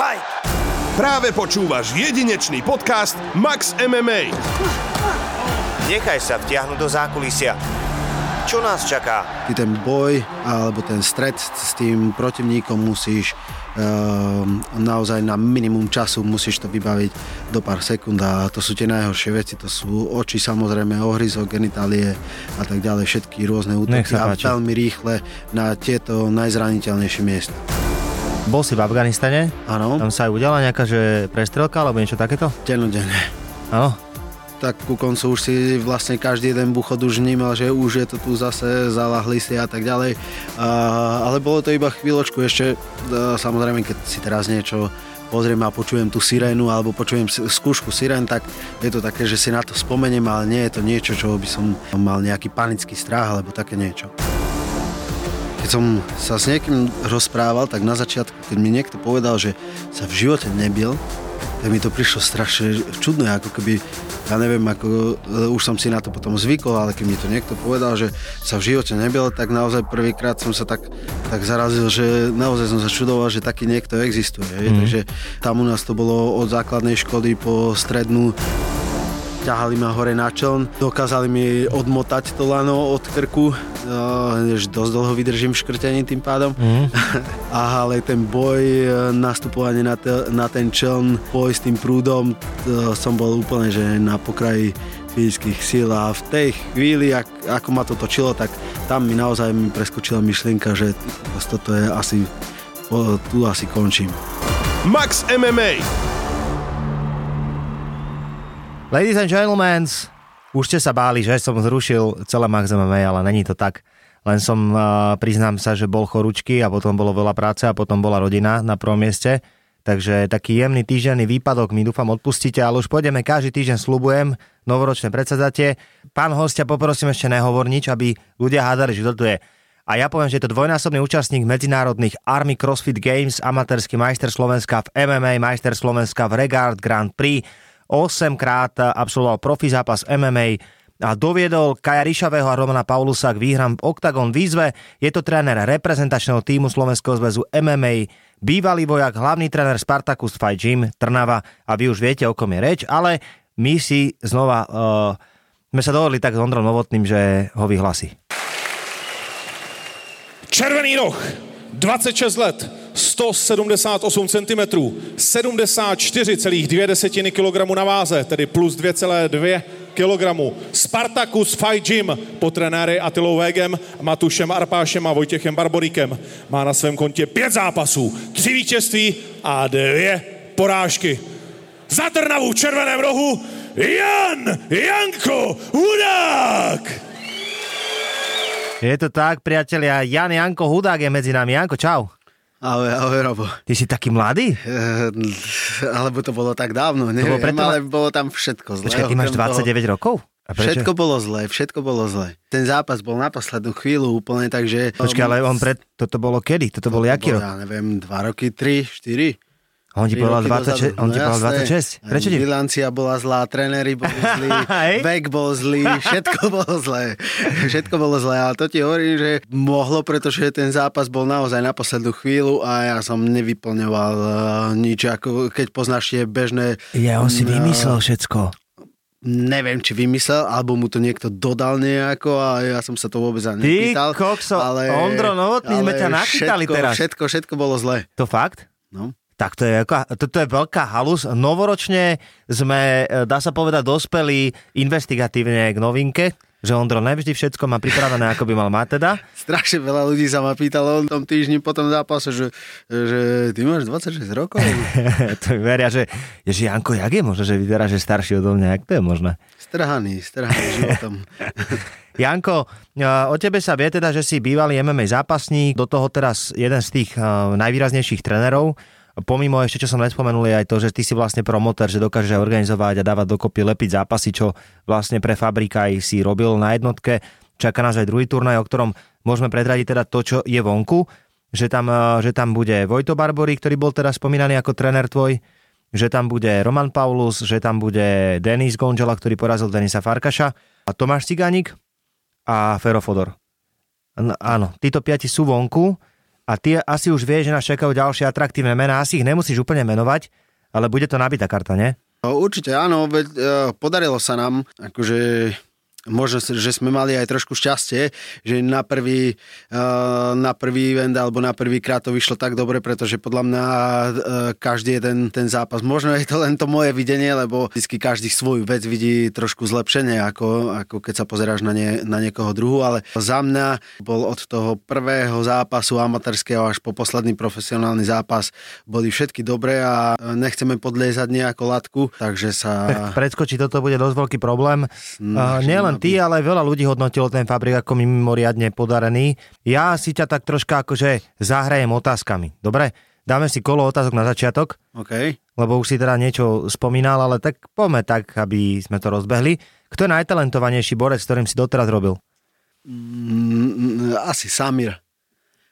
Fight! Práve počúvaš jedinečný podcast Max MMA. Nechaj sa vtiahnuť do zákulisia. Čo nás čaká? Ty ten boj alebo ten stret s tým protivníkom musíš uh, naozaj na minimum času musíš to vybaviť do pár sekúnd a to sú tie najhoršie veci, to sú oči samozrejme, ohryzok, genitálie a tak ďalej, všetky rôzne útoky a veľmi rýchle na tieto najzraniteľnejšie miesta. Bol si v Afganistane? Áno. Tam sa aj udiala nejaká že prestrelka alebo niečo takéto? Dennodenne. Áno tak ku koncu už si vlastne každý jeden buchod už vnímal, že už je to tu zase, zalahli si a tak ďalej. A, ale bolo to iba chvíľočku ešte, a, samozrejme, keď si teraz niečo pozriem a počujem tú sirénu alebo počujem skúšku sirén, tak je to také, že si na to spomeniem, ale nie je to niečo, čo by som mal nejaký panický strach alebo také niečo. Keď som sa s niekým rozprával, tak na začiatku, keď mi niekto povedal, že sa v živote nebil, tak mi to prišlo strašne čudné, ako keby, ja neviem, ako, e, už som si na to potom zvykol, ale keď mi to niekto povedal, že sa v živote nebil, tak naozaj prvýkrát som sa tak, tak zarazil, že naozaj som sa čudoval, že taký niekto existuje. Mm. Takže tam u nás to bolo od základnej školy po strednú ťahali ma hore na čln, dokázali mi odmotať to lano od krku, uh, dosť dlho vydržím škrtení tým pádom, mm. ale ten boj, e, nastupovanie na, te, na ten čln, boj s tým prúdom, som bol úplne že na pokraji fyzických síl a v tej chvíli, ak, ako ma to točilo, tak tam mi naozaj mi preskočila myšlienka, že toto je asi, tu asi končím. Max MMA Ladies and gentlemen, už ste sa báli, že som zrušil celé Max MMA, ale není to tak. Len som, uh, priznám sa, že bol chorúčky a potom bolo veľa práce a potom bola rodina na prvom mieste. Takže taký jemný týždenný výpadok mi dúfam odpustíte, ale už pôjdeme každý týždeň, slubujem, novoročné predsadáte. Pán hostia, poprosím ešte nehovor nič, aby ľudia hádali, že toto je. A ja poviem, že je to dvojnásobný účastník medzinárodných Army CrossFit Games, amatérsky majster Slovenska v MMA, majster Slovenska v Regard Grand Prix, 8 krát absolvoval profi zápas MMA a doviedol Kaja Ríšavého a Romana Paulusa k výhram v Octagon výzve. Je to tréner reprezentačného týmu Slovenského zväzu MMA, bývalý vojak, hlavný tréner Spartacus Fight Gym Trnava a vy už viete, o kom je reč, ale my si znova, uh, sme sa dohodli tak s Ondrom Novotným, že ho vyhlasí. Červený roh, 26 let, 178 cm, 74,2 kg na váze, tedy plus 2,2 kg. Spartacus Fight Gym po trenéry Atilou Vegem, Matušem Arpášem a Vojtěchem Barboríkem. Má na svém kontě pět zápasů, tři vítězství a dvě porážky. Za Trnavu v červeném rohu Jan Janko Hudák! Je to tak, priatelia. Jan Janko Hudák je medzi nami. Janko, čau. Ahoj, ahoj, Robo. Ty si taký mladý? Uh, alebo to bolo tak dávno, neviem, bolo preto... ale bolo tam všetko zlé. Počkaj, ty máš 29 toho... rokov? A Všetko bolo zlé, všetko bolo zlé. Ten zápas bol na poslednú chvíľu úplne, takže... Počkaj, ale on pred... Toto bolo kedy? Toto bol jaký rok? Ja neviem, 2 roky, 3, 4. On ti povedal 26? On no, ti povedal 26? Prečo ti? Bilancia bola zlá, tréneri boli zlí, vek bol zlý, všetko bolo zlé. Všetko bolo zlé, ale to ti hovorím, že mohlo, pretože ten zápas bol naozaj na poslednú chvíľu a ja som nevyplňoval uh, nič, ako keď poznáš tie bežné... Ja, on si vymyslel všetko neviem, či vymyslel, alebo mu to niekto dodal nejako a ja som sa to vôbec ani nepýtal. Ty kokso, ale, Ondro Novotný sme ťa nachytali všetko, teraz. Všetko, všetko bolo zlé. To fakt? No. Tak to je, toto je veľká halus. Novoročne sme, e, dá sa povedať, dospeli investigatívne k novinke, že Ondro nevždy všetko má pripravené, ako by mal mať teda. Strašne veľa ľudí sa ma pýtalo v tom týždni po tom zápase, že, že ty máš 26 rokov. to mi veria, že, že Janko, jak je možné, že vyzerá, že starší odo mňa, jak to je možné? Strhaný, strhaný životom. Janko, e, o tebe sa vie teda, že si bývalý MMA zápasník, do toho teraz jeden z tých e, najvýraznejších trénerov Pomimo ešte, čo som nespomenul, je aj to, že ty si vlastne promoter, že dokáže organizovať a dávať dokopy, lepiť zápasy, čo vlastne pre Fabrika aj si robil na jednotke. Čaká nás aj druhý turnaj, o ktorom môžeme predradiť teda to, čo je vonku, že tam, e, že tam bude Vojto Barbory, ktorý bol teraz spomínaný ako tréner tvoj, že tam bude Roman Paulus, že tam bude Denis Gonžela, ktorý porazil Denisa Farkaša a Tomáš Cigánik a Fero Fodor. Áno, títo piati sú vonku a ty asi už vieš, že nás čakajú ďalšie atraktívne mená, asi ich nemusíš úplne menovať, ale bude to nabitá karta, nie? No, určite áno, veď, e, podarilo sa nám, akože možno, že sme mali aj trošku šťastie, že na prvý, e, na prvý event alebo na prvý krát to vyšlo tak dobre, pretože podľa mňa e, každý jeden ten zápas, možno je to len to moje videnie, lebo vždy každý svoju vec vidí trošku zlepšenie, ako, ako keď sa pozeráš na, nie, na niekoho druhu, ale za mňa bol od toho prvého zápasu amatérského až po posledný profesionálny zápas boli všetky dobré a nechceme podliezať nejakú latku, takže sa... Tak preskočiť toto bude dosť veľký problém. Uh, nielen ty, ale veľa ľudí hodnotilo ten Fabrik ako mimoriadne podarený. Ja si ťa tak troška akože zahrajem otázkami. Dobre? Dáme si kolo otázok na začiatok, OK. lebo už si teda niečo spomínal, ale tak poďme tak, aby sme to rozbehli. Kto je najtalentovanejší borec, ktorým si doteraz robil? Mm, asi Samir.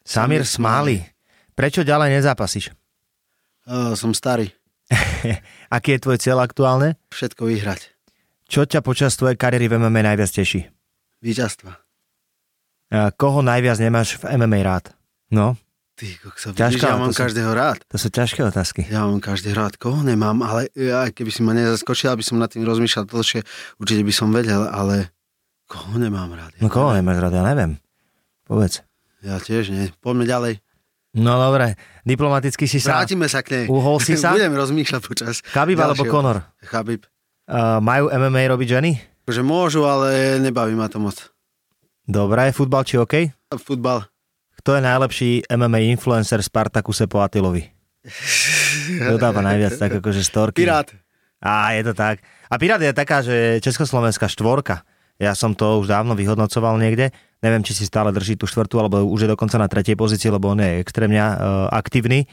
Samir Samir Smáli. Prečo ďalej nezápasíš? Uh, som starý. Aký je tvoj cieľ aktuálne? Všetko vyhrať. Čo ťa počas tvojej kariéry v MMA najviac teší? Víťazstva. A koho najviac nemáš v MMA rád? No, Ty, Ťažká, vidíš, ja mám každého rád. to sú ťažké otázky. Ja mám každý rád, koho nemám, ale ja, keby si ma nezaskočil, aby som nad tým rozmýšľal dlhšie, určite by som vedel, ale koho nemám rád? Ja, No koho nemáš rád, ja neviem. Povedz. ja tiež nie. Poďme ďalej. No dobre, diplomaticky si sa... Vrátime sa k nej. Uhol si sa? Budem rozmýšľať počas. Khabib alebo. Conor? Chabib. Uh, majú MMA robiť ženy? Že môžu, ale nebaví ma to moc. Dobre, futbal či OK? Futbal. Kto je najlepší MMA influencer Spartakuse po Atilovi? Kto dáva najviac tak akože storky? Pirát. Á, je to tak. A Pirát je taká, že československá štvorka. Ja som to už dávno vyhodnocoval niekde. Neviem, či si stále drží tú štvrtú, alebo už je dokonca na tretej pozícii, lebo on je extrémne uh, aktívny.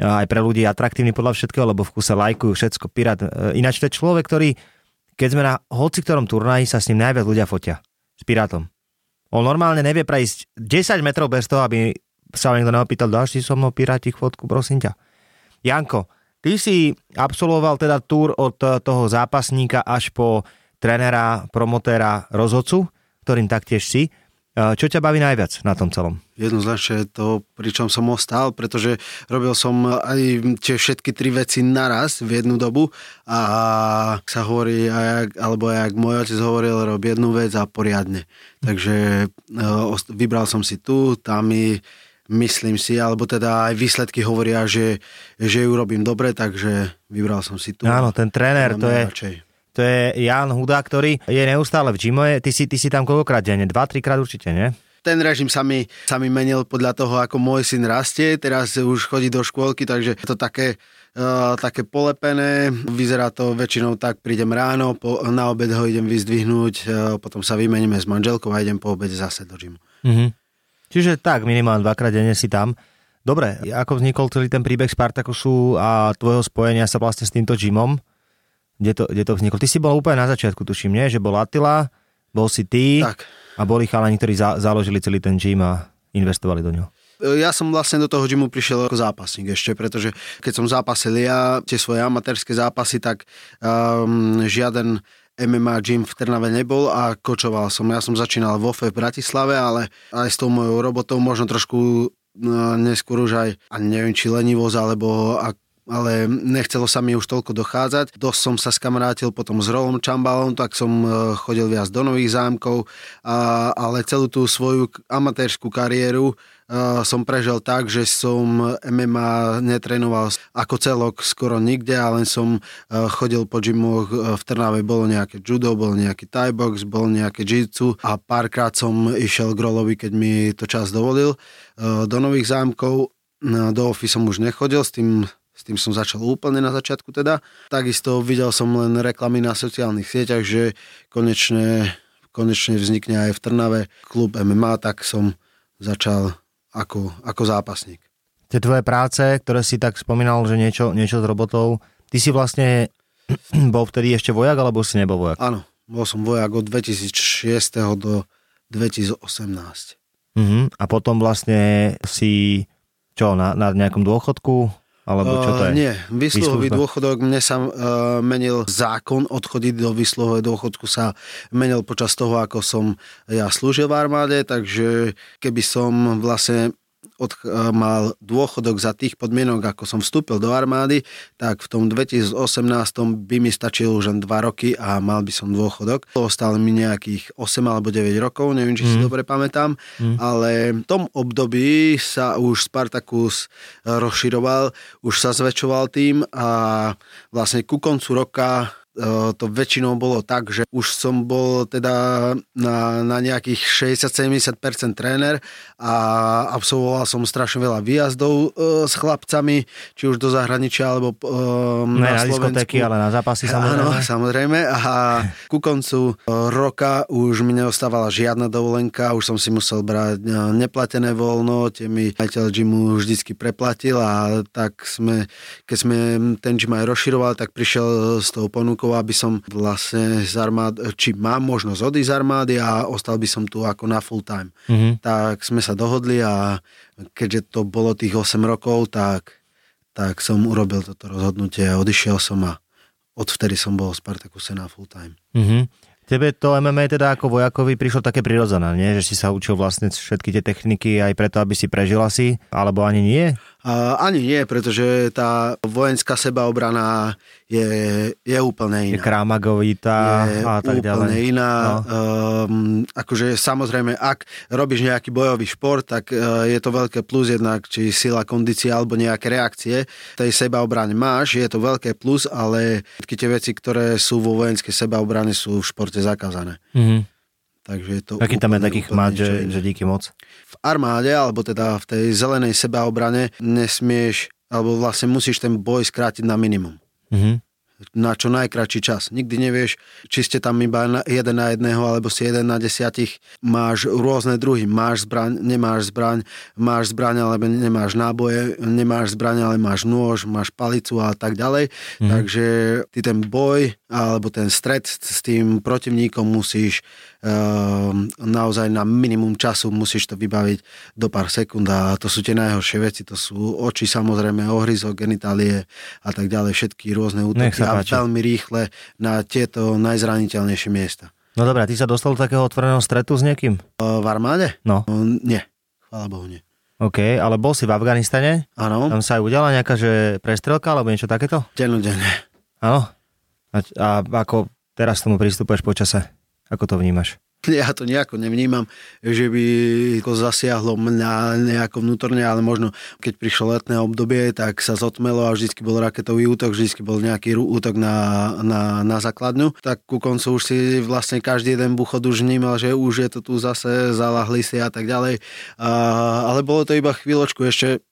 Aj pre ľudí atraktívny podľa všetkého, lebo v kuse lajkujú všetko. Pirát. Uh, ináč to je človek, ktorý, keď sme na hoci ktorom turnaji, sa s ním najviac ľudia fotia. S Pirátom. On normálne nevie prejsť 10 metrov bez toho, aby sa niekto neopýtal, dáš si so mnou Pirátik fotku, prosím ťa. Janko, ty si absolvoval teda túr od eh, toho zápasníka až po trénera, promotéra, rozhodcu, ktorým taktiež si. Čo ťa baví najviac na tom celom? Jednoznačne to, pričom som ostal, pretože robil som aj tie všetky tri veci naraz v jednu dobu a sa hovorí, aj, alebo aj jak môj otec hovoril, rob jednu vec a poriadne. Takže e, vybral som si tu, tam mi myslím si, alebo teda aj výsledky hovoria, že, že ju robím dobre, takže vybral som si tu. Áno, ten tréner, to je, najradšej. To je Jan Huda, ktorý je neustále v gymoje. Ty si, ty si tam koľkokrát denne? Dva, trikrát určite, nie? ten režim sa mi, sa mi menil podľa toho, ako môj syn rastie. Teraz už chodí do škôlky, takže je to také, uh, také polepené. Vyzerá to väčšinou tak, prídem ráno, po, na obed ho idem vyzdvihnúť, uh, potom sa vymeníme s manželkou a idem po obede zase do gymu. Mhm. Čiže tak, minimálne dvakrát denne si tam. Dobre, ako vznikol celý ten príbeh Spartakusu a tvojho spojenia sa vlastne s týmto gymom? Kde to, kde to vzniklo? Ty si bol úplne na začiatku, tuším, nie? Že bol Attila, bol si ty Tak. a boli chalani, ktorí za, založili celý ten gym a investovali do ňoho. Ja som vlastne do toho gymu prišiel ako zápasník ešte, pretože keď som zápasil ja tie svoje amatérske zápasy, tak um, žiaden MMA gym v Trnave nebol a kočoval som. Ja som začínal vo FE v Bratislave, ale aj s tou mojou robotou možno trošku no, neskôr už aj, a neviem, či lenivosť, alebo ak, ale nechcelo sa mi už toľko dochádzať. Dosť som sa skamarátil potom s Rolom Čambalom, tak som e, chodil viac do Nových zámkov, a, ale celú tú svoju amatérskú kariéru e, som prežil tak, že som MMA netrénoval ako celok skoro nikde, ale len som e, chodil po gymoch v Trnave, bolo nejaké judo, bol nejaký thai box, bol nejaké jitsu a párkrát som išiel k Rolovi, keď mi to čas dovolil. Do Nových zámkov No, do office som už nechodil, s tým, s tým som začal úplne na začiatku teda. Takisto videl som len reklamy na sociálnych sieťach, že konečne, konečne vznikne aj v Trnave klub MMA, tak som začal ako, ako zápasník. Tie tvoje práce, ktoré si tak spomínal, že niečo, niečo s robotou, ty si vlastne bol vtedy ešte vojak, alebo si nebol vojak? Áno, bol som vojak od 2006. do 2018. Uh-huh. A potom vlastne si čo, na, na nejakom dôchodku? Alebo čo to je? Uh, nie, výsluhový Výslužba. dôchodok, mne sa uh, menil zákon, odchodiť do výsluhového dôchodku sa menil počas toho, ako som ja slúžil v armáde, takže keby som vlastne od, mal dôchodok za tých podmienok, ako som vstúpil do armády, tak v tom 2018 by mi stačilo už len 2 roky a mal by som dôchodok. Ostalo mi nejakých 8 alebo 9 rokov, neviem, či mm. si dobre pamätám, mm. ale v tom období sa už Spartacus rozširoval, už sa zväčšoval tým a vlastne ku koncu roka to väčšinou bolo tak, že už som bol teda na, na nejakých 60-70% tréner a absolvoval som strašne veľa výjazdov e, s chlapcami, či už do zahraničia alebo e, ne, na, na diskotéky, ale na zápasy samozrejme. Áno, samozrejme. A ku koncu roka už mi neostávala žiadna dovolenka, už som si musel brať neplatené voľno, tie mi majiteľ gymu vždycky preplatil a tak sme, keď sme ten gym aj rozširoval, tak prišiel s tou ponukou rokov, aby som vlastne z armády, či mám možnosť odísť z armády a ostal by som tu ako na full time. Mm-hmm. Tak sme sa dohodli a keďže to bolo tých 8 rokov, tak, tak som urobil toto rozhodnutie a odišiel som a odvtedy som bol v Spartakuse na full time. Mm-hmm. Tebe to MMA teda ako vojakovi prišlo také prirodzené, nie? Že si sa učil vlastne všetky tie techniky aj preto, aby si prežil asi, alebo ani nie? Uh, ani nie, pretože tá vojenská sebaobrana je, je úplne iná. Je krámagovitá je a tak úplne ďalej. iná. No. Um, akože samozrejme, ak robíš nejaký bojový šport, tak uh, je to veľké plus jednak, či sila, kondícia alebo nejaké reakcie. Tej sebaobrane máš, je to veľké plus, ale všetky tie veci, ktoré sú vo vojenskej sebaobrane, sú v športe zakázané. Mm-hmm. Takže je to Aký tam je takých mať, že, že díky moc? V armáde, alebo teda v tej zelenej sebaobrane nesmieš, alebo vlastne musíš ten boj skrátiť na minimum. Mm-hmm na čo najkračší čas. Nikdy nevieš, či ste tam iba na, jeden na jedného, alebo si jeden na desiatich. Máš rôzne druhy. Máš zbraň, nemáš zbraň, máš zbraň, ale nemáš náboje, nemáš zbraň, ale máš nôž, máš palicu a tak ďalej. Mm. Takže ty ten boj alebo ten stred s tým protivníkom musíš naozaj na minimum času musíš to vybaviť do pár sekúnd a to sú tie najhoršie veci, to sú oči samozrejme, ohryzok, genitálie a tak ďalej, všetky rôzne útoky a veľmi rýchle na tieto najzraniteľnejšie miesta. No dobré, ty sa dostal do takého otvoreného stretu s niekým? Uh, v armáde? No. Uh, nie, chvála Bohu nie. OK, ale bol si v Afganistane? Áno. Tam sa aj udiala nejaká, že prestrelka alebo niečo takéto? Dennodenne. Áno. A, a ako teraz k tomu pristupuješ počase? Ako to vnímaš? Ja to nejako nevnímam, že by to zasiahlo mňa nejako vnútorne, ale možno keď prišlo letné obdobie, tak sa zotmelo a vždycky bol raketový útok, vždycky bol nejaký útok na, na, na základňu. Tak ku koncu už si vlastne každý jeden buchod už vnímal, že už je to tu zase, zalahli si a tak ďalej. A, ale bolo to iba chvíľočku ešte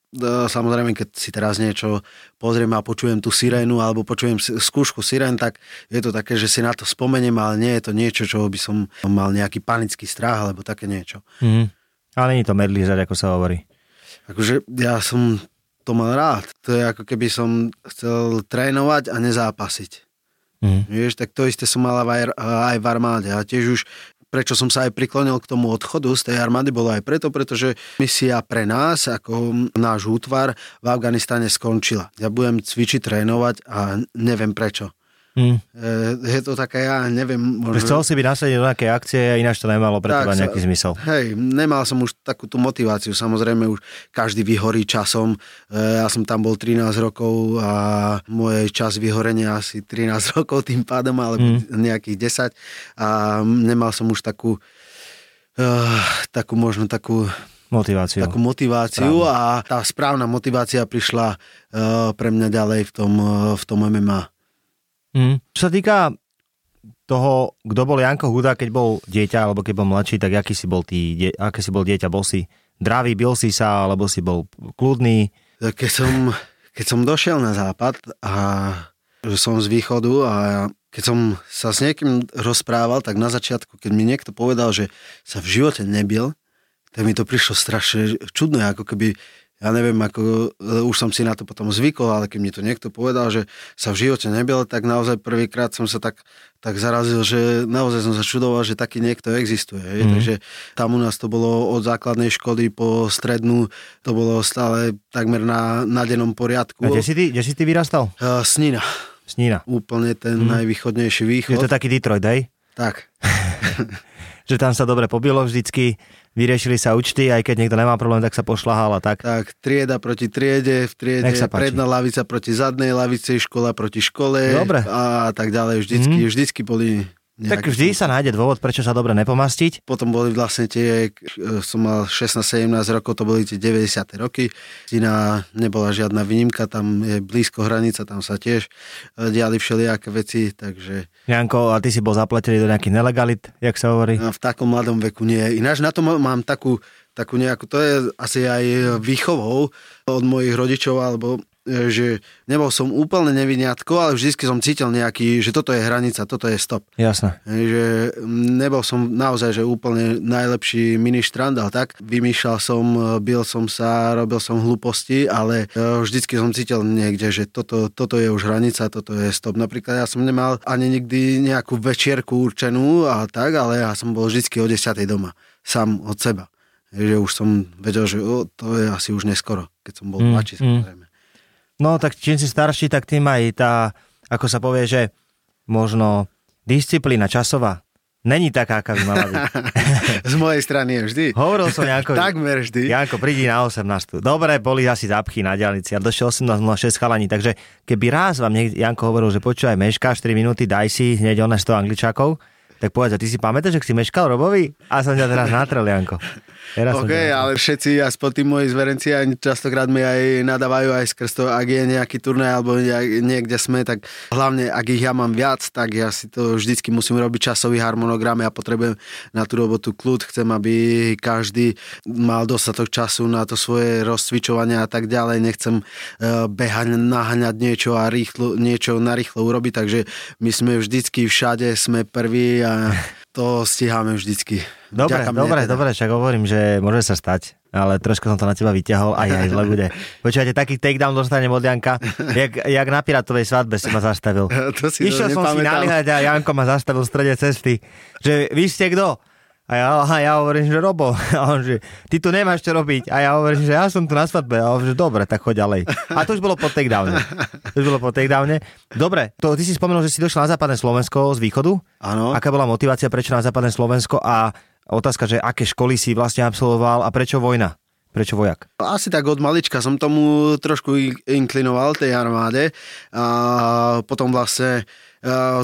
samozrejme, keď si teraz niečo pozriem a počujem tú sirénu alebo počujem skúšku sirén, tak je to také, že si na to spomeniem, ale nie je to niečo, čo by som mal nejaký panický strach alebo také niečo. Mm. Ale nie je to medlízať, ako sa hovorí. Akože ja som to mal rád. To je ako keby som chcel trénovať a nezápasiť. Mm. Vieš, tak to isté som mal aj, aj v armáde. A tiež už prečo som sa aj priklonil k tomu odchodu z tej armády, bolo aj preto, pretože misia pre nás, ako náš útvar v Afganistane skončila. Ja budem cvičiť, trénovať a neviem prečo. Hmm. Je to také, ja neviem... Možno... Chcel si byť nasledne do nejakej akcie a ináč to nemalo pre teba nejaký zmysel. Hej, nemal som už takú tú motiváciu. Samozrejme už každý vyhorí časom. E, ja som tam bol 13 rokov a môj čas vyhorenia asi 13 rokov tým pádom, alebo hmm. nejakých 10. A nemal som už takú uh, takú možno takú motiváciu. Takú motiváciu správna. a tá správna motivácia prišla pre mňa ďalej v tom, v tom MMA. Mm. Čo sa týka toho, kto bol Janko Huda, keď bol dieťa, alebo keď bol mladší, tak aký si bol, tý, die, aké si bol dieťa? Bol si dravý, bil si sa, alebo si bol kľudný? Keď som, keď som došiel na západ a že som z východu a keď som sa s niekým rozprával, tak na začiatku, keď mi niekto povedal, že sa v živote nebil, tak mi to prišlo strašne čudné, ako keby ja neviem, ako e, už som si na to potom zvykol, ale keď mi to niekto povedal, že sa v živote nebil, tak naozaj prvýkrát som sa tak, tak zarazil, že naozaj som sa čudoval, že taký niekto existuje. Mm. Takže tam u nás to bolo od základnej školy po strednú, to bolo stále takmer na, na dennom poriadku. A kde si ty, kde si ty vyrastal? Uh, Snína. Snína. Úplne ten mm. najvýchodnejší východ. Je to taký Detroit, hej? Tak. že tam sa dobre pobilo vždycky, vyriešili sa účty, aj keď niekto nemá problém, tak sa pošľahal a tak. Tak trieda proti triede, v triede Nech sa páči. predná lavica proti zadnej lavici, škola proti škole Dobre. a tak ďalej. Vždycky, Mhm. vždycky boli Tak vždy sa nájde dôvod, prečo sa dobre nepomastiť. Potom boli vlastne tie, e, som mal 16-17 rokov, to boli tie 90. roky. Sina nebola žiadna výnimka, tam je blízko hranica, tam sa tiež e, diali všelijaké veci, takže Janko, a ty si bol zapletený do nejakých nelegalit, jak sa hovorí? v takom mladom veku nie. Ináč na to má- mám takú, takú nejakú, to je asi aj výchovou od mojich rodičov, alebo že nebol som úplne neviniatko, ale vždy som cítil nejaký, že toto je hranica, toto je stop. Jasné. Hej, Že nebol som naozaj že úplne najlepší ministrant, ale tak. Vymýšľal som, bil som sa, robil som hlúposti, ale e, vždycky som cítil niekde, že toto, toto je už hranica, toto je stop. Napríklad ja som nemal ani nikdy nejakú večierku určenú a tak, ale ja som bol vždycky o 10. doma, sám od seba. Že už som vedel, že o, to je asi už neskoro, keď som bol Mm, mladší mm. No tak čím si starší, tak tým aj tá, ako sa povie, že možno disciplína časová není taká, aká by mala byť. Z mojej strany je vždy. Hovoril som Jankovi. Takmer vždy. Janko, prídi na 18. Dobre, boli asi zapchy na diálnici a došiel 18.06 chalani, takže keby raz vám niekde Janko hovoril, že počúvaj, meška 4 minúty, daj si hneď one 100 angličákov, tak povedz, ty si pamätáš, že si meškal Robovi? A som ťa teraz natrel, Janko. Som OK, ale všetci, aspoň tí moji zverenci, častokrát mi aj nadávajú aj skrz to, ak je nejaký turnaj alebo niekde sme, tak hlavne ak ich ja mám viac, tak ja si to vždycky musím robiť časový harmonogram, ja potrebujem na tú robotu kľud, chcem, aby každý mal dostatok času na to svoje rozcvičovanie a tak ďalej, nechcem eh, behať, naháňať niečo a rýchlo, niečo narýchlo urobiť, takže my sme vždycky všade, sme prví a to stíhame vždycky. Dobre, dobre, teda. dobre, však hovorím, že môže sa stať, ale trošku som to na teba vyťahol, aj aj zle bude. Počúvate, taký takedown dostanem od Janka, jak, jak na Piratovej svadbe si ma zastavil. To si Išiel som si nalihať a Janko ma zastavil v strede cesty, že vy ste kto? A ja, aha, ja hovorím, že Robo. A on, že ty tu nemáš čo robiť. A ja hovorím, že ja som tu na svadbe. A on, že dobre, tak choď ďalej. A to už bolo po takedowne. To už bolo po takedowne. Dobre, to, ty si spomenul, že si došiel na západné Slovensko z východu. Áno. Aká bola motivácia, prečo na západné Slovensko a otázka, že aké školy si vlastne absolvoval a prečo vojna? Prečo vojak? Asi tak od malička som tomu trošku in- inklinoval tej armáde a potom vlastne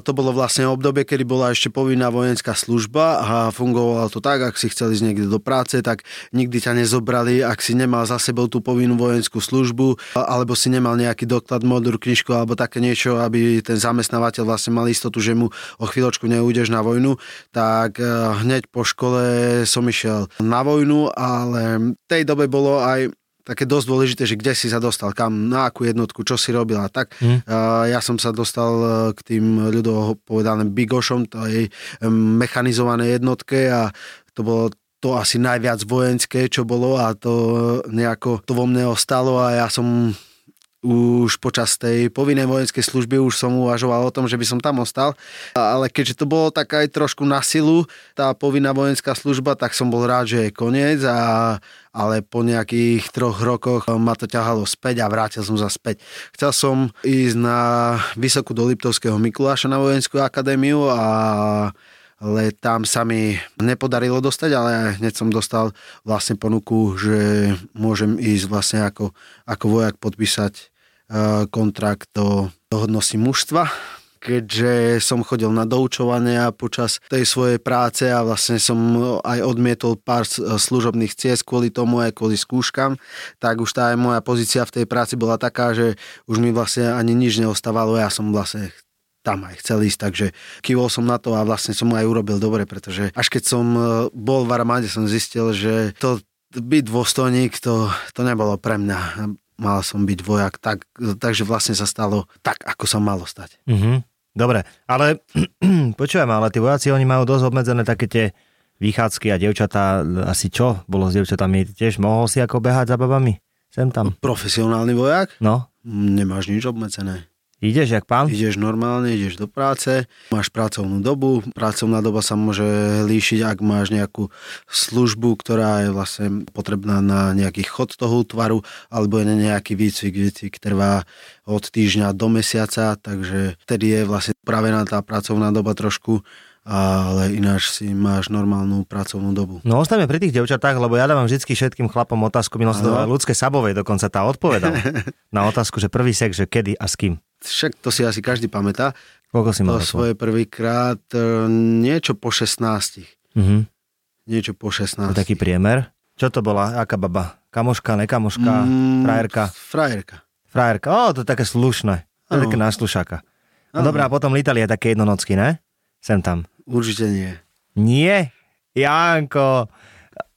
to bolo vlastne obdobie, kedy bola ešte povinná vojenská služba a fungovalo to tak, ak si chceli ísť niekde do práce, tak nikdy ťa nezobrali, ak si nemal za sebou tú povinnú vojenskú službu alebo si nemal nejaký doklad, modrú knižku alebo také niečo, aby ten zamestnávateľ vlastne mal istotu, že mu o chvíľočku neújdeš na vojnu, tak eh, hneď po škole som išiel na vojnu, ale v tej dobe bolo aj také dosť dôležité, že kde si sa dostal, kam, na akú jednotku, čo si robil a tak. Hm. Uh, ja som sa dostal eh, k tým ľudovo povedaným bigošom, tej em, mechanizovanej jednotke a to bolo to asi najviac vojenské, čo bolo a to nejako to vo mne ostalo a ja som už počas tej povinnej vojenskej služby už som uvažoval o tom, že by som tam ostal, ale keďže to bolo tak aj trošku na silu, tá povinná vojenská služba, tak som bol rád, že je koniec, a, ale po nejakých troch rokoch ma to ťahalo späť a vrátil som sa späť. Chcel som ísť na Vysokú do Liptovského Mikuláša na vojenskú akadémiu a ale tam sa mi nepodarilo dostať, ale hneď som dostal vlastne ponuku, že môžem ísť vlastne ako, ako vojak podpísať kontrakt do, do hodnosti mužstva keďže som chodil na doučovania počas tej svojej práce a vlastne som aj odmietol pár s- služobných ciest kvôli tomu aj kvôli skúškam, tak už tá aj moja pozícia v tej práci bola taká, že už mi vlastne ani nič neostávalo, ja som vlastne tam aj chcel ísť, takže kývol som na to a vlastne som aj urobil dobre, pretože až keď som e, bol v armáde, som zistil, že to byť dôstojník, to, to nebolo pre mňa. Mal som byť vojak, tak, takže vlastne sa stalo tak, ako sa malo stať. Mhm. Dobre, ale počujem, ale tí vojaci, oni majú dosť obmedzené také tie vychádzky a dievčatá, asi čo bolo s dievčatami? Tiež mohol si ako behať za babami? Sem tam. Profesionálny vojak? No, Nemáš nič obmedzené. Ideš jak pán? Ideš normálne, ideš do práce, máš pracovnú dobu. Pracovná doba sa môže líšiť, ak máš nejakú službu, ktorá je vlastne potrebná na nejaký chod toho útvaru, alebo je na nejaký výcvik. Výcvik trvá od týždňa do mesiaca, takže vtedy je vlastne upravená tá pracovná doba trošku ale ináč si máš normálnu pracovnú dobu. No ostaňme pri tých devčatách, lebo ja dávam vždy všetkým chlapom otázku, minul som ľudské sabovej dokonca tá odpovedal na otázku, že prvý sex, že kedy a s kým. Však to si asi každý pamätá. Koľko si mal To svoje prvýkrát e, niečo po 16. Mhm. Niečo po 16. To taký priemer. Čo to bola? Aká baba? Kamoška, nekamoška, Mm, frajerka? Frajerka. Frajerka. Ó, to je také slušné. To je také nášlušáka. No Áno. dobré, a potom lítali aj také jednonocky, ne? Sem tam. Určite nie. Nie, Janko.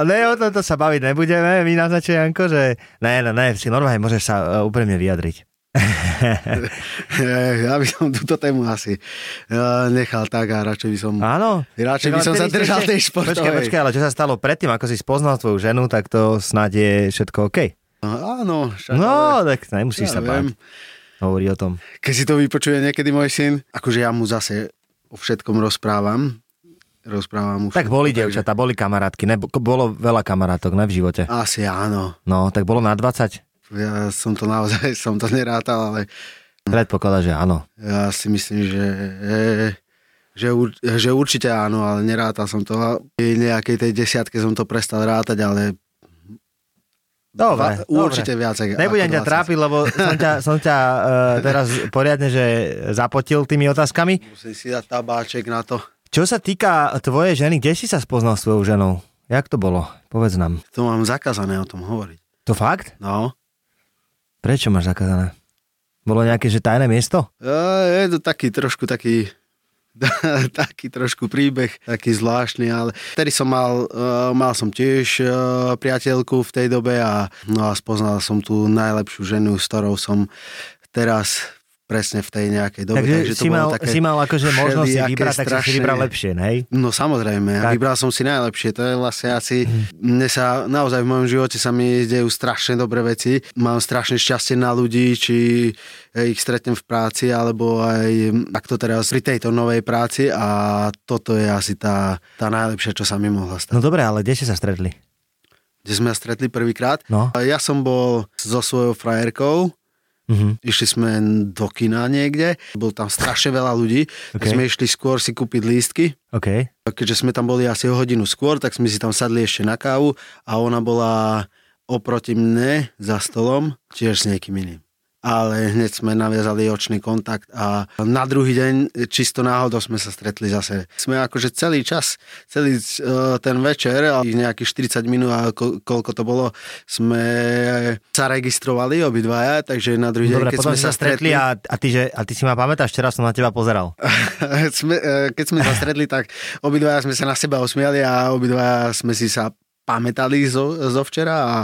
Ne, o tomto sa baviť nebudeme. My na začne, Janko, že... Ne, ne, ne, si normálne môžeš sa uh, úprimne vyjadriť. Ja by som túto tému asi nechal tak a radšej by som... Áno. Radšej by ale som sa držal tej športovej. Počkaj, počkaj, ale čo sa stalo predtým, ako si spoznal tvoju ženu, tak to snad je všetko OK. Áno, však, ale No, tak nemusíš ja sa báť. Hovorí o tom. Keď si to vypočuje niekedy môj syn, akože ja mu zase o všetkom rozprávam. Rozprávam mu Tak boli dievčatá, boli kamarátky, ne, bolo veľa kamarátok, ne v živote. Asi áno. No, tak bolo na 20? Ja som to naozaj, som to nerátal, ale Predpokladá, že áno. ja si myslím, že, že, že určite áno, ale nerátal som to. A nejakej tej desiatke som to prestal rátať, ale Dobre, určite viacej. Nebudem ťa 20. trápiť, lebo som ťa, som ťa uh, teraz poriadne, že zapotil tými otázkami. Musím si dať tabáček na to. Čo sa týka tvojej ženy, kde si sa spoznal s tvojou ženou? Jak to bolo? Povedz nám. To mám zakázané o tom hovoriť. To fakt? No. Prečo máš zakázané? Bolo nejaké, že tajné miesto? A je to taký trošku taký taký trošku príbeh, taký zvláštny, ale vtedy som mal, mal som tiež priateľku v tej dobe a, no a spoznal som tú najlepšiu ženu, s ktorou som teraz presne v tej nejakej dobe. Takže to si mal, také si mal akože možnosť si vybrať, tak si si vybral lepšie, hej? No samozrejme, Tak. tak. vybral som si najlepšie, to je vlastne asi, mne sa, naozaj v mojom živote sa mi dejú strašne dobré veci, mám strašne šťastie na ľudí, či ich stretnem v práci, alebo aj takto teraz pri tejto novej práci a toto je asi tá, tá najlepšia, čo sa mi mohla stať. No dobre, ale kde ste sa stretli? Kde sme sa stretli prvýkrát? No. Ja som bol so svojou frajerkou, Mhm. Išli sme do kina niekde, bolo tam strašne veľa ľudí, okay. OK. tak sme išli skôr si kúpiť lístky OK. keďže sme tam boli asi o hodinu skôr, tak sme si tam sadli ešte na kávu a ona bola oproti mne za stolom, tiež s niekým iným. Ale hneď sme naviazali očný kontakt a na druhý deň čisto náhodou sme sa stretli zase. Sme akože celý čas, celý uh, ten večer, nejakých 40 minút a ko- koľko to bolo, sme sa registrovali obidvaja, takže na druhý deň, Dobre, keď potom sme sa stretli, a, a, ty, že, a ty si ma pamätáš, včera som na teba pozeral. sme, e, keď sme sa stretli, tak obidvaja sme sa na seba osmiali a obidvaja sme si sa pamätali zo, zo včera a,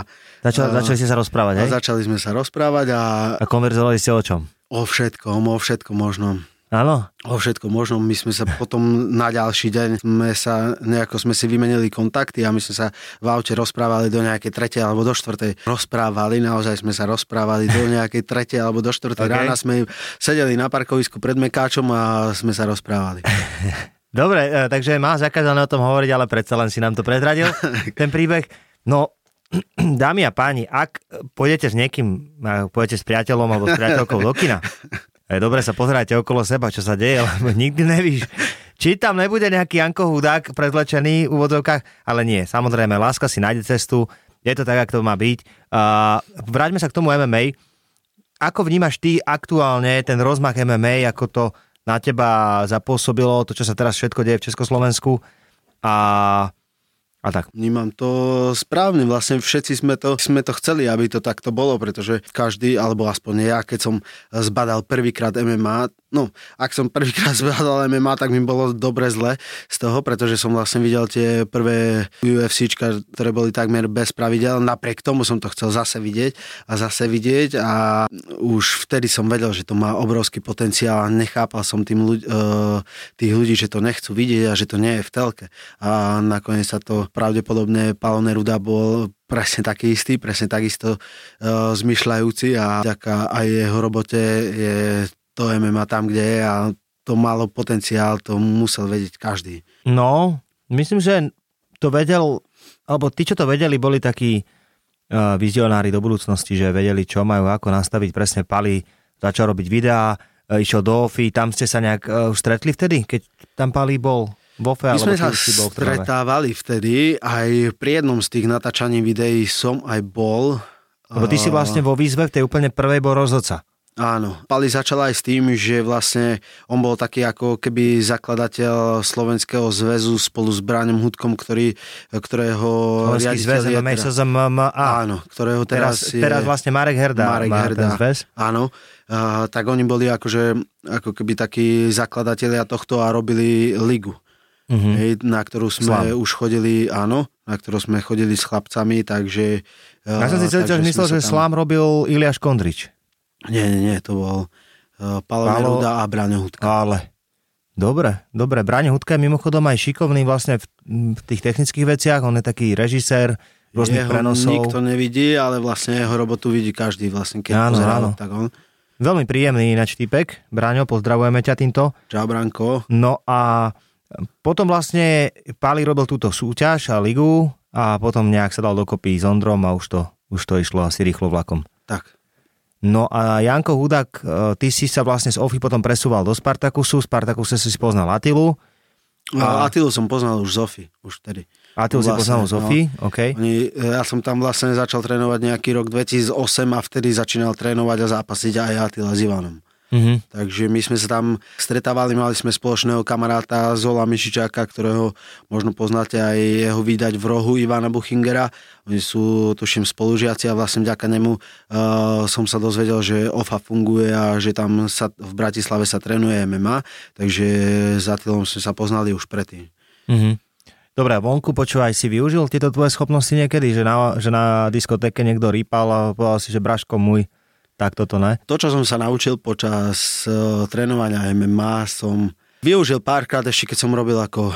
Začal, A- začali ste sa rozprávať, a hej? začali sme sa rozprávať a A konverzovali ste o čom? o všetkom, o všetkom možnom. Áno? O všetkom možnom. My sme sa potom na ďalší deň sme sa, nejako sme si vymenili kontakty a my sme sa v aute rozprávali do nejakej tretej alebo do štvrtej. Rozprávali, naozaj sme sa rozprávali do nejakej tretej alebo do štvrtej. OK. Okay. Rána sme sedeli na parkovisku pred Mekáčom a sme sa rozprávali. Dobre, e, takže má zakázané o tom hovoriť, ale predsa len si nám to prezradil, ten príbeh. No, dámy a páni, ak pôjdete s niekým, pôjdete s priateľom alebo s priateľkou do kina, dobre sa pozerajte okolo seba, čo sa deje, lebo nikdy nevíš, či tam nebude nejaký Janko Hudák prezlečený v úvodzovkách, ale nie, samozrejme, láska si nájde cestu, je to tak, ako to má byť. Uh, vráťme sa k tomu MMA. Ako vnímaš ty aktuálne ten rozmach MMA, ako to na teba zapôsobilo, to, čo sa teraz všetko deje v Československu a, a tak. Vnímam to správne, vlastne všetci sme to, sme to chceli, aby to takto bolo, pretože každý, alebo aspoň ja, keď som zbadal prvýkrát MMA, no, ak som prvýkrát zbadal MMA, tak mi bolo dobre zle z toho, pretože som vlastne videl tie prvé UFCčka, ktoré boli takmer bez pravidel, napriek tomu som to chcel zase vidieť a zase vidieť a už vtedy som vedel, že to má obrovský potenciál a nechápal som tým ľudí, tých ľudí, že to nechcú vidieť a že to nie je v telke. A nakoniec sa to pravdepodobne Palo Neruda bol presne taký istý, presne takisto uh, zmyšľajúci a vďaka aj jeho robote je to MMA tam, kde je a to malo potenciál, to musel vedieť každý. No, myslím, že to vedel, alebo tí, čo to vedeli, boli takí uh, vizionári do budúcnosti, že vedeli, čo majú, ako nastaviť presne Pali, začal robiť videá, uh, išiel do OFI, tam ste sa nejak uh, už stretli vtedy, keď tam Pali bol? Vofe, My sme sa bol stretávali vtedy, aj pri jednom z tých natáčaní videí som aj bol. Lebo ty si vlastne vo výzve v tej úplne prvej bol rozhodca. Áno. Pali začal aj s tým, že vlastne on bol taký ako keby zakladateľ Slovenského zväzu spolu s Bráňom Hudkom, ktorý, ktorého Slovenský zväz riaditeľ je MMA teraz- MMA. Áno, ktorého teraz, Teraz, je... teraz vlastne Marek Herda Marek má Herda. ten zväz. Áno, a, tak oni boli akože, ako keby takí zakladatelia tohto a robili ligu. Mhm. Hej, na ktorú sme Slam. už chodili, áno, na ktorú sme chodili s chlapcami, takže... Ja som si celý čas myslel, že tam- Slám robil Iliáš Kondrič. Nie, nie, nie, to bol uh, Palo Palo- Neruda a Braňo Hudka. Ale dobre, dobre. Braňo Hudka je mimochodom aj šikovný vlastne v, v tých technických veciach. On je taký režisér rôznych Jeho prenosov. nikto nevidí, ale vlastne jeho robotu vidí každý vlastne, keď Áno, pozerá, áno. tak on. Veľmi príjemný ináč typek. Braňo, pozdravujeme ťa týmto. Čau, Branko. No a potom vlastne Pali robil túto súťaž a ligu a potom nejak sa dal dokopy s Ondrom a už to, už to išlo asi rýchlo vlakom. Tak. No a Janko Hudák, e, ty si sa vlastne z OFI potom presúval do Spartakusu, Spartakuse si poznal Atilu, A... Atilu som poznal už Zofi, už vtedy. Atilu si Vlastne, poznal z no. OFI, OK. Oni, ja som tam vlastne začal trénovať nejaký rok 2008 a vtedy začínal trénovať a zápasiť aj Atila s Ivanom. Mhm. Takže my sme sa tam stretávali, mali sme spoločného kamaráta Zola Mišičáka, ktorého možno poznáte aj jeho vydať v rohu Ivana Buchingera. Oni sú, tuším, spolužiaci a vlastne vďaka nemu uh, som sa dozvedel, že OFA funguje a že tam sa v Bratislave sa trénuje MMA, takže s Atilom sme sa poznali už predtým. Mhm. Dobre, vonku počúvaj, si využil tieto tvoje schopnosti niekedy, že na, že na diskotéke niekto rýpal a povedal si, že Braško môj, tak toto ne? To, čo som sa naučil počas uh, trénovania MMA, som využil párkrát ešte, keď som robil ako uh,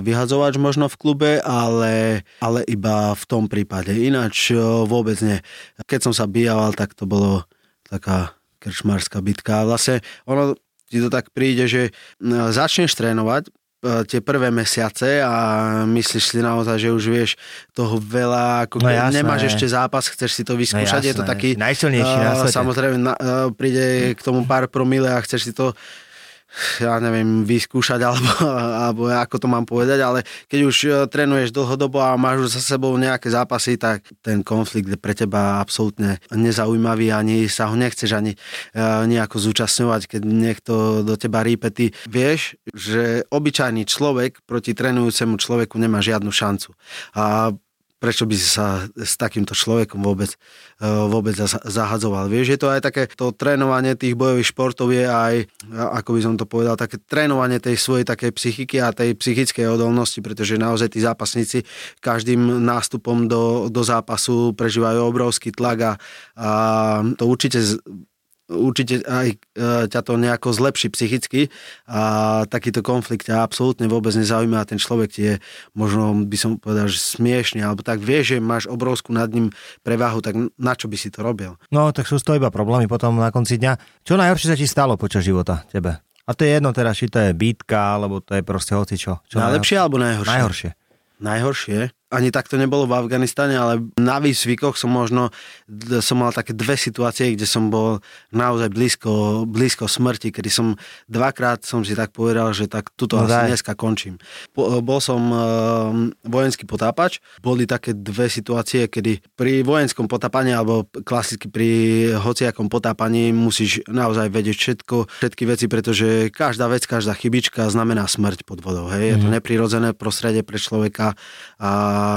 vyhadzovač možno v klube, ale, ale iba v tom prípade. Ináč uh, vôbec nie. Keď som sa bijal, tak to bolo taká krčmárska bitka. Vlastne ono ti to tak príde, že začneš trénovať, tie prvé mesiace a myslíš si naozaj, že už vieš toho veľa, ako No jasné. nemáš ešte zápas, chceš si to vyskúšať, je to taký Najsilnejší na Eh, svete. Samozrejme, na, eh, príde k tomu pár promile a chceš si to ja neviem, vyskúšať, alebo, alebo ako to mám povedať, ale keď už eh, trénuješ dlhodobo a máš už za sebou nejaké zápasy, tak ten konflikt je pre teba absolútne nezaujímavý, ani sa ho nechceš ani uh, nejako zúčastňovať, keď niekto do teba rípe. Ty vieš, že obyčajný človek proti trénujúcemu človeku nemá žiadnu šancu. A prečo by si sa s takýmto človekom vôbec, eh, vôbec zahadzoval. Vieš, je to aj také, to trénovanie tých bojových športov je aj, ako by som to povedal, také trénovanie tej svojej takej psychiky a tej psychickej odolnosti, pretože naozaj tí zápasníci každým nástupom do, do zápasu prežívajú obrovský tlak a, a to určite určite aj e, ťa to nejako zlepší psychicky a takýto konflikt ťa absolútne vôbec nezaujíma a ten človek ti je možno by som povedal, že smiešne alebo tak vieš, že máš obrovskú nad ním prevahu, tak na čo by si to robil? No, tak sú toho iba problémy potom na konci dňa. Čo najhoršie sa ti stalo počas života tebe? A to je jedno teraz, či to je bitka, alebo to je proste hocičo. Čo Najlepšie alebo najhoršie? Najhoršie. Najhoršie? Ani tak to nebolo v Afganistane, ale na výsvykoch som možno, som mal také dve situácie, kde som bol naozaj blízko, blízko smrti, kedy som dvakrát som si tak povedal, že tak tuto No asi daj. dneska končím. Po, bol som e, vojenský potápač, boli také dve situácie, kedy pri vojenskom potápaní alebo klasicky pri hociakom potápaní musíš naozaj vedieť všetko, všetky veci, pretože každá vec, každá chybička znamená smrť pod vodou. Hej? Je to neprirodzené prostredie pre človeka a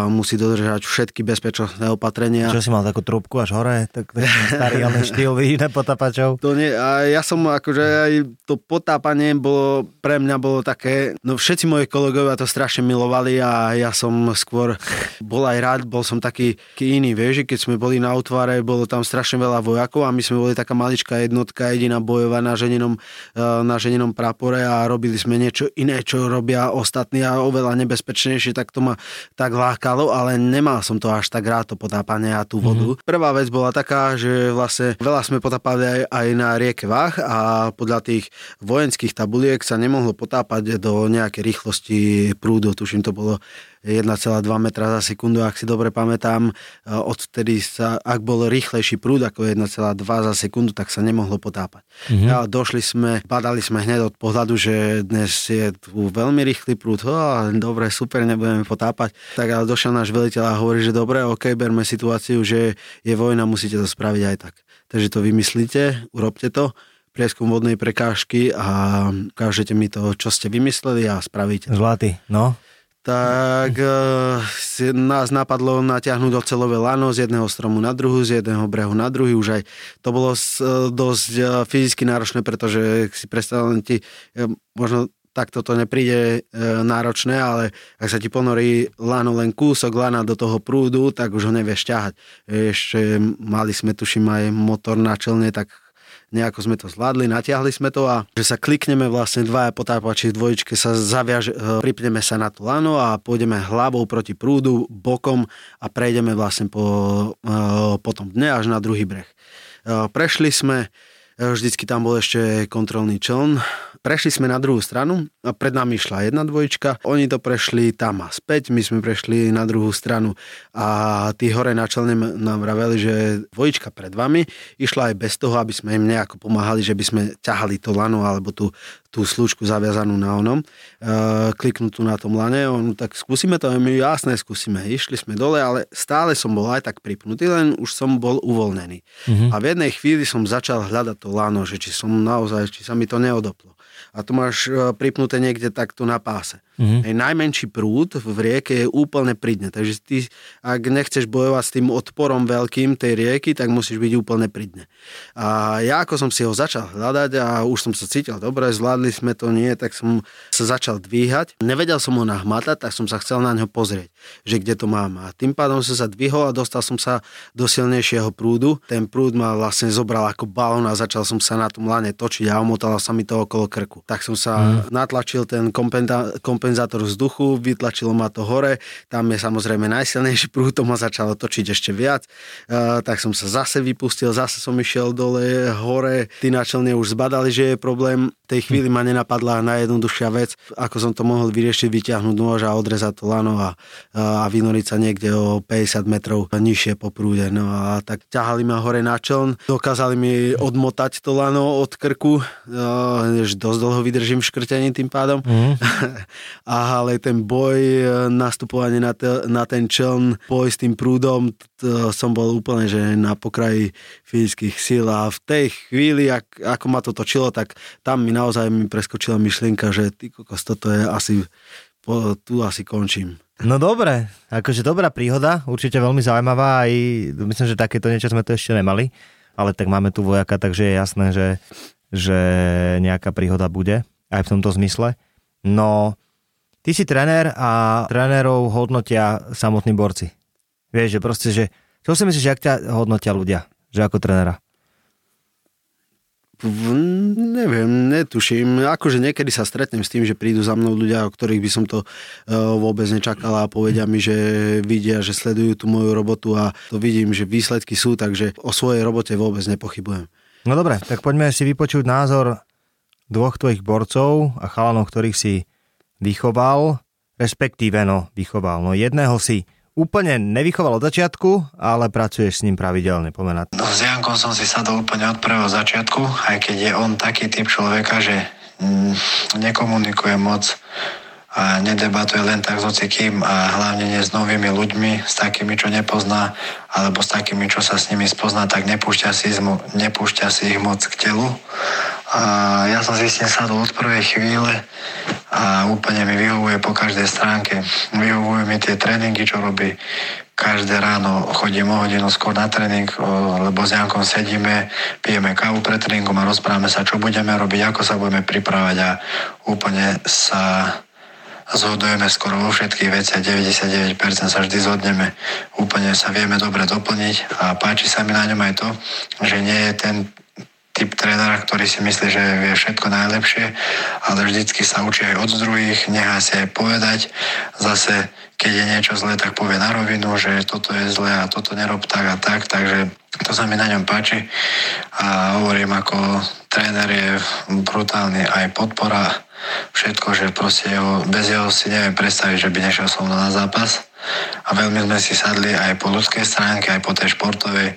musí dodržať všetky bezpečnostné opatrenia. Čo si mal takú trúbku až hore? Tak ten starý oný štýl vidí na potapačov. To nie, a ja som akože aj to potápanie bolo, pre mňa bolo také, no všetci moji kolegovia to strašne milovali a ja som skôr bol aj rád, bol som taký, iný, vieš, keď sme boli na útvare, bolo tam strašne veľa vojakov a my sme boli taká maličká jednotka, jediná bojová na ženinom, eh, na ženinom prapore a robili sme niečo iné, čo robia ostatní a oveľa nebezpečnejšie, tak to ma tak lákalo, ale nemal som to až tak rád, to potápanie a tú vodu. Mm-hmm. Prvá vec bola taká, že vlastne veľa sme potápali aj, aj na rieke Vach a podľa tých vojenských tabuliek sa nemohlo potápať do nejakej rýchlosti prúdu, tuším to bolo 1,2 metra za sekundu, ak si dobre pamätám. E, Odvtedy sa, ak bol rýchlejší prúd ako 1,2 za sekundu, tak sa nemohlo potápať. Mm-hmm. A došli sme, padali sme hneď od pohľadu, že dnes je tu veľmi rýchly prúd. O, dobre, super, nebudeme potápať. Tak ale došiel náš veliteľ a hovorí, že dobre, ok, berme situáciu, že je vojna, musíte to spraviť aj tak. Takže to vymyslíte, urobte to prieskum vodnej prekážky a ukážete mi to, čo ste vymysleli a spravíte. Zlatý, no. Tak e, nás napadlo natiahnuť ocelové lano z jedného stromu na druhu, z jedného brehu na druhý. Už aj to bolo s, e, dosť e, fyzicky náročné, pretože si predstavím ti, e, možno takto to nepríde e, náročné, ale ak sa ti ponorí lano len kúsok lana do toho prúdu, tak už ho nevieš ťahať. Ešte mali sme, tuším, aj motor na čelne, tak nejako sme to zvládli, natiahli sme to a že sa klikneme vlastne dvaja potápači v dvojičke sa zaviaže, e, pripneme sa na to lano a pôjdeme hlavou proti prúdu, bokom a prejdeme vlastne po, e, po tom dne až na druhý breh. E, prešli sme, vždycky tam bol ešte kontrolný čln, prešli sme na druhú stranu a pred nami išla jedna dvojička, oni to prešli tam a späť, my sme prešli na druhú stranu a tí hore na čelne nám vraveli, že dvojička pred vami išla aj bez toho, aby sme im nejako pomáhali, že by sme ťahali to lano alebo tú, tú slučku zaviazanú na onom, uh, kliknutú na tom lane, on, tak skúsime to, my jasné skúsime. Išli sme dole, ale stále som bol aj tak pripnutý, len už som bol uvoľnený. Mm-hmm. A v jednej chvíli som začal hľadať to lano, že či som naozaj, či sa mi to neodoplo a tu máš e, pripnuté niekde takto na páse. Mm-hmm. Hej, najmenší prúd v rieke je úplne pri dne, takže ty, ak nechceš bojovať s tým odporom veľkým tej rieky, tak musíš byť úplne pri dne. A ja ako som si ho začal hľadať a už som sa cítil dobre, zvládli sme to nie, tak som sa začal dvíhať. Nevedel som ho nahmatať, tak som sa chcel na ňo pozrieť, že kde to mám. A tým pádom som sa dvihol a dostal som sa do silnejšieho prúdu. Ten prúd ma vlastne zobral ako balón a začal som sa na tom lane točiť a omotala sa mi to okolo krku. Tak som sa mm. natlačil ten kompenza, kompenzátor vzduchu, vytlačilo ma to hore, tam je samozrejme najsilnejší prúd, to ma začalo točiť ešte viac, uh, tak som sa zase vypustil, zase som išiel dole, hore, tí načelne už zbadali, že je problém, v tej chvíli ma nenapadla najjednoduchšia vec, ako som to mohol vyriešiť, vyťahnuť nôž a odrezať to lano a, a vynoriť sa niekde o 50 metrov nižšie po prúde. No a tak ťahali ma hore na čeln, dokázali mi odmotať to lano od krku, uh, dosť dlho vydržím v škrtení tým pádom. Mm. ale ten boj, e, nastupovanie na, te, na ten čeln, boj s tým prúdom, to som bol úplne že na pokraji fyzických síl a v tej chvíli, ak, ako ma to točilo, tak tam mi naozaj mi preskočila myšlienka, že ty kokos, toto je asi, po, tu asi končím. No dobre, akože dobrá príhoda, určite veľmi zaujímavá, aj myslím, že takéto niečo sme tu ešte nemali, ale tak máme tu vojaka, takže je jasné, že, že nejaká príhoda bude aj v tomto zmysle. No, ty si trenér a trénerov hodnotia samotní borci. Vieš, že proste, že čo si myslíš, že ak ťa hodnotia ľudia, že ako trénera? Neviem, netuším. Akože niekedy sa stretnem s tým, že prídu za mnou ľudia, o ktorých by som to uh, vôbec nečakala a povedia mi, že vidia, že sledujú tú moju robotu a to vidím, že výsledky sú, takže o svojej robote vôbec nepochybujem. No dobre, tak poďme si vypočuť názor dvoch tvojich borcov a chalanov, ktorých si vychoval, respektíve no, vychoval. No jedného si úplne nevychoval od začiatku, ale pracuješ s ním pravidelne, pomenať. No, s Jankom som si sadol úplne od prvého začiatku, aj keď je on taký typ človeka, že mm, nekomunikuje moc a nedebatuje len tak s hocikým a hlavne nie s novými ľuďmi, s takými, čo nepozná, alebo s takými, čo sa s nimi spozná, tak nepúšťa si, nepúšťa si ich moc k telu. A ja som si s tým od prvej chvíle a úplne mi vyhovuje po každej stránke. Vyhovujú mi tie tréningy, čo robí. Každé ráno chodím o hodinu skôr na tréning, lebo s Jankom sedíme, pijeme kávu pred tréningom a rozprávame sa, čo budeme robiť, ako sa budeme pripravať a úplne sa zhodujeme skoro vo všetkých veciach, 99% sa vždy zhodneme, úplne sa vieme dobre doplniť. A páči sa mi na ňom aj to, že nie je ten typ trénera, ktorý si myslí, že vie všetko najlepšie, ale vždycky sa učí aj od druhých, nechá si aj povedať. Zase, keď je niečo zlé, tak povie na rovinu, že toto je zlé a toto nerob tak a tak, takže to sa mi na ňom páči. A hovorím, ako tréner je brutálny aj podpora, všetko, že proste jeho, bez jeho si neviem predstaviť, že by nešiel so mnou na zápas a veľmi sme si sadli aj po ľudskej stránke, aj po tej športovej.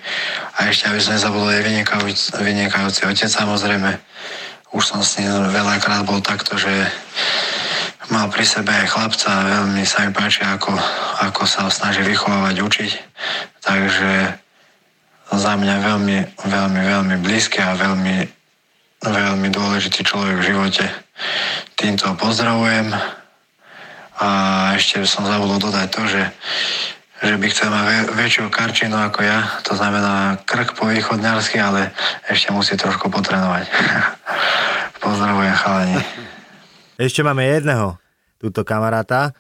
A ešte, aby sme zabudli vynikajúci, vynikajúci otec samozrejme. Už som s ním veľakrát bol takto, že mal pri sebe aj chlapca a veľmi sa mi páči, ako, ako sa snaží vychovávať, učiť. Takže za mňa veľmi, veľmi, veľmi blízky a veľmi, veľmi dôležitý človek v živote. Týmto pozdravujem a ešte som zabudol dodať to, že, že by chcel mať vä- väčšiu karčinu ako ja, to znamená krk po východňarsky, ale ešte musí trošku potrenovať. Pozdravujem chalani. Ešte máme jedného, túto kamaráta,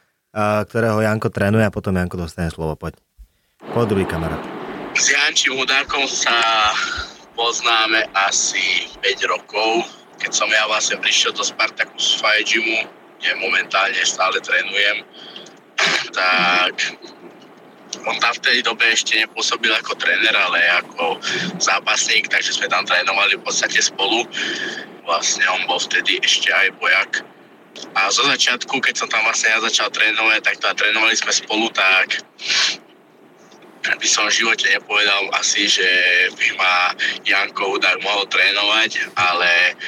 ktorého Janko trénuje a potom Janko dostane slovo. Poď. Poď druhý kamarát. S Jančím Hudákom sa poznáme asi 5 rokov, keď som ja vlastne prišiel do Spartaku z Fire Gymu, kde momentálne stále trénujem, tak on tam v tej dobe ešte nepôsobil ako tréner, ale ako zápasník, takže sme tam trénovali v podstate spolu. Vlastne on bol vtedy ešte aj bojak. A zo začiatku, keď som tam vlastne ja začal trénovať, tak to trénovali sme spolu, tak by som v živote nepovedal asi, že by ma Janko Udák mohol trénovať, ale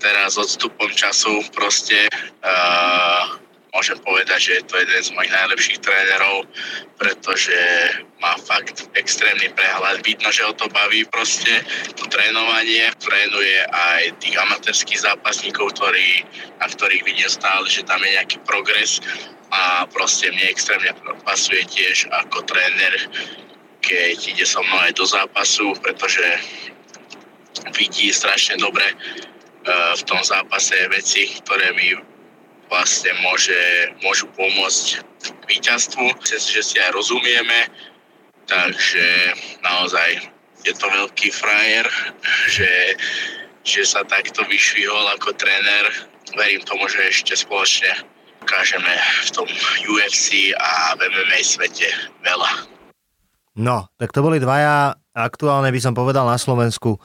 teraz odstupom času proste uh, môžem povedať, že je to jeden z mojich najlepších trénerov, pretože má fakt extrémny prehľad. Vidno, že ho to baví proste, to trénovanie. Trénuje aj tých amatérských zápasníkov, ktorí, na ktorých vidím stále, že tam je nejaký progres a proste mne extrémne pasuje tiež ako tréner, keď ide so mnou aj do zápasu, pretože vidí strašne dobre e, v tom zápase veci, ktoré mi vlastne môže, môžu pomôcť k víťazstvu. Myslím že si aj rozumieme, takže naozaj je to veľký frajer, že, že sa takto vyšvihol ako tréner. Verím tomu, že ešte spoločne ukážeme v tom UFC a v MMA svete veľa. No, tak to boli dvaja aktuálne by som povedal na Slovensku.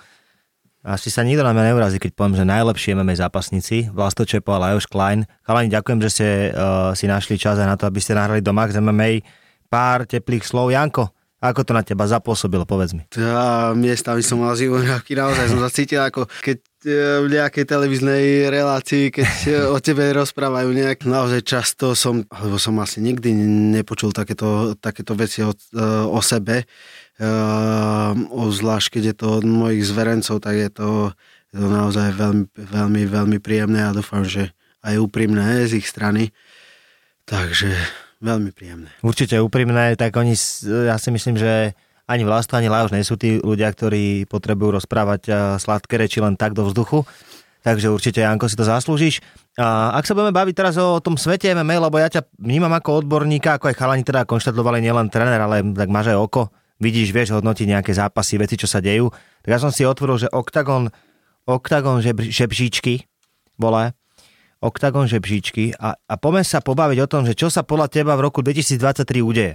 Asi sa nikto na mňa neurazí, keď poviem, že najlepší MMA zápasníci, Vlasto Čepo a Lajos Klein. Chalani, ďakujem, že ste uh, si našli čas aj na to, aby ste nahrali do Max MMA pár teplých slov. Janko, ako to na teba zapôsobilo, povedz mi. Tá miestami som mal zivonávky, naozaj som sa cítil ako keď e, v nejakej televíznej relácii, keď e, o tebe rozprávajú nejak. Naozaj často som, alebo som asi nikdy nepočul takéto, takéto veci o, o sebe. Uh, zvlášť keď je to od mojich zverencov, tak je to, je to naozaj veľmi, veľmi, veľmi príjemné a dúfam, že aj úprimné z ich strany. Takže veľmi príjemné. Určite úprimné, tak oni, ja si myslím, že ani Vlasto, ani Lajos nie sú tí ľudia, ktorí potrebujú rozprávať uh, sladké reči len tak do vzduchu. Takže určite, Janko, si to zaslúžiš. A ak sa budeme baviť teraz o tom svete MMA, lebo ja ťa vnímam ako odborníka, ako aj chalani teda konštatovali nielen tréner, ale tak máš aj oko, vidíš, vieš hodnotiť nejaké zápasy, veci, čo sa dejú. Tak ja som si otvoril, že Octagon, Octagon žebr, žebříčky, vole, Octagon žebříčky a, a poďme sa pobaviť o tom, že čo sa podľa teba v roku 2023 udeje.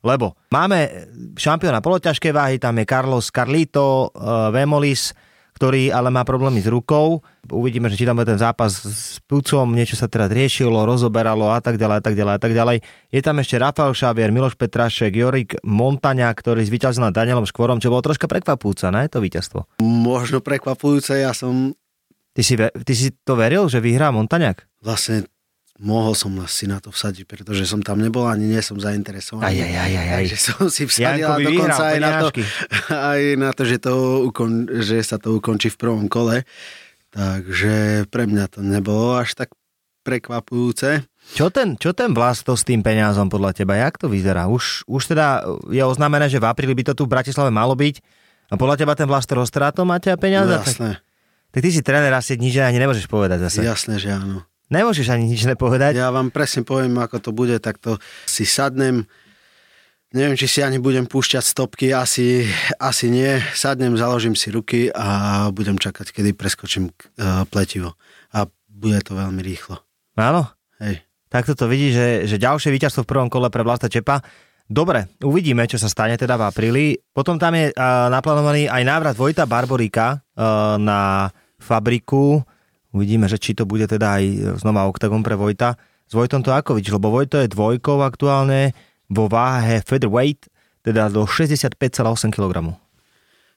Lebo máme šampióna poloťažkej váhy, tam je Carlos Carlito, uh, Vemolis, ktorý ale má problémy s rukou. Uvidíme, že či tam bude ten zápas s Pucom, niečo sa teda riešilo, rozoberalo a tak ďalej, a tak ďalej, a tak ďalej. Je tam ešte Rafael Šavier, Miloš Petrašek, Jorik Montaňa, ktorý zvíťazil nad Danielom Škvorom, čo bolo troška prekvapujúce, ne, to víťazstvo. Možno prekvapujúce, ja som Ty si, ty si to veril, že vyhrá Montaňák? vlastne mohol som si na to vsadiť, pretože som tam nebol ani nie som zainteresovaný. Aj, aj, aj, aj, aj. Takže som si vsadil Janko a by dokonca aj na, to, aj na to, že, to ukon, že sa to ukončí v prvom kole. Takže pre mňa to nebolo až tak prekvapujúce. Čo ten, čo ten Vlasto s tým peniazom podľa teba, jak to vyzerá? Už, už teda je oznámené, že v apríli by to tu v Bratislave malo byť. A podľa teba ten Vlasto roztrá to máte a peniaze? No, jasné, Tak ty si tréner asi nič ani nemôžeš povedať zase. jasné, že áno. Nemôžeš ani nič nepovedať. Ja vám presne poviem, ako to bude, tak to si sadnem, Neviem, či si ani budem púšťať stopky, asi, asi nie. Sadnem, založím si ruky a budem čakať, kedy preskočím uh, pletivo. A bude to veľmi rýchlo. Áno, Hej. takto to vidí, že, že ďalšie víťazstvo v prvom kole pre Vlasta Čepa. Dobre, uvidíme, čo sa stane teda v apríli. Potom tam je uh, naplánovaný aj návrat Vojta Barboríka uh, na fabriku. Uvidíme, že či to bude teda aj znova oktagon pre Vojta. S Vojtom to ako vidíš, lebo Vojto je dvojkou aktuálne vo váhe featherweight, teda do 65,8 kg.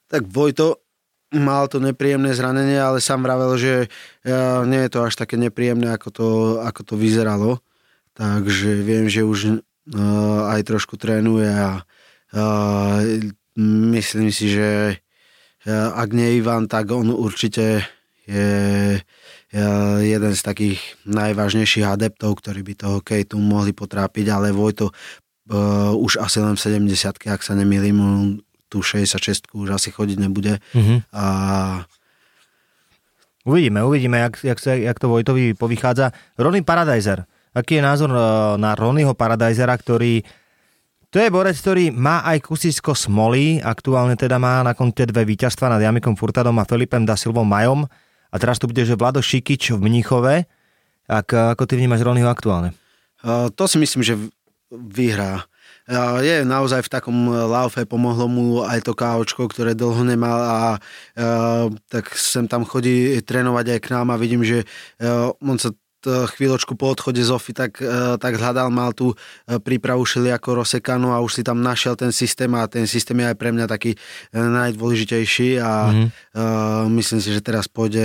Tak Vojto mal to nepríjemné zranenie, ale sám vravel, že uh, nie je to až také nepríjemné, ako to, ako to vyzeralo. Takže viem, že už uh, aj trošku trénuje a myslím si, že ak nie Ivan, tak on určite je jeden z takých najvážnejších adeptov, ktorí by toho Kejtu mohli potrápiť, ale Vojto uh, už asi len v 70 ak sa nemýlim, tú 66 už asi chodiť nebude. Mhm. A Uvidíme, uvidíme, jak, jak, sa, jak to Vojtovi povychádza. Ronny Paradiser. Aký je názor eh, na Ronnyho Paradisera, ktorý to je borec, ktorý má aj kusisko smoly, aktuálne teda má na konte dve víťazstva nad Jamikom Furtadom a Filipem da Silvom Majom. A teraz tu bude, že Vlado Šikič v Mníchove. Ak, ako ty vnímaš Ronnyho aktuálne? uh, to si myslím, že vyhrá. Uh, je naozaj v takom laufe, pomohlo mu aj to káočko, ktoré dlho nemal a uh, tak sem tam chodí trénovať aj k nám a vidím, že on sa chvíľočku po odchode z Ofy tak, uh, tak hľadal, mal tú uh, prípravu všelijako rozsekanú a už si tam našiel ten systém a ten systém je aj pre mňa taký najdôležitejší a Mhm. uh, myslím si, že teraz pôjde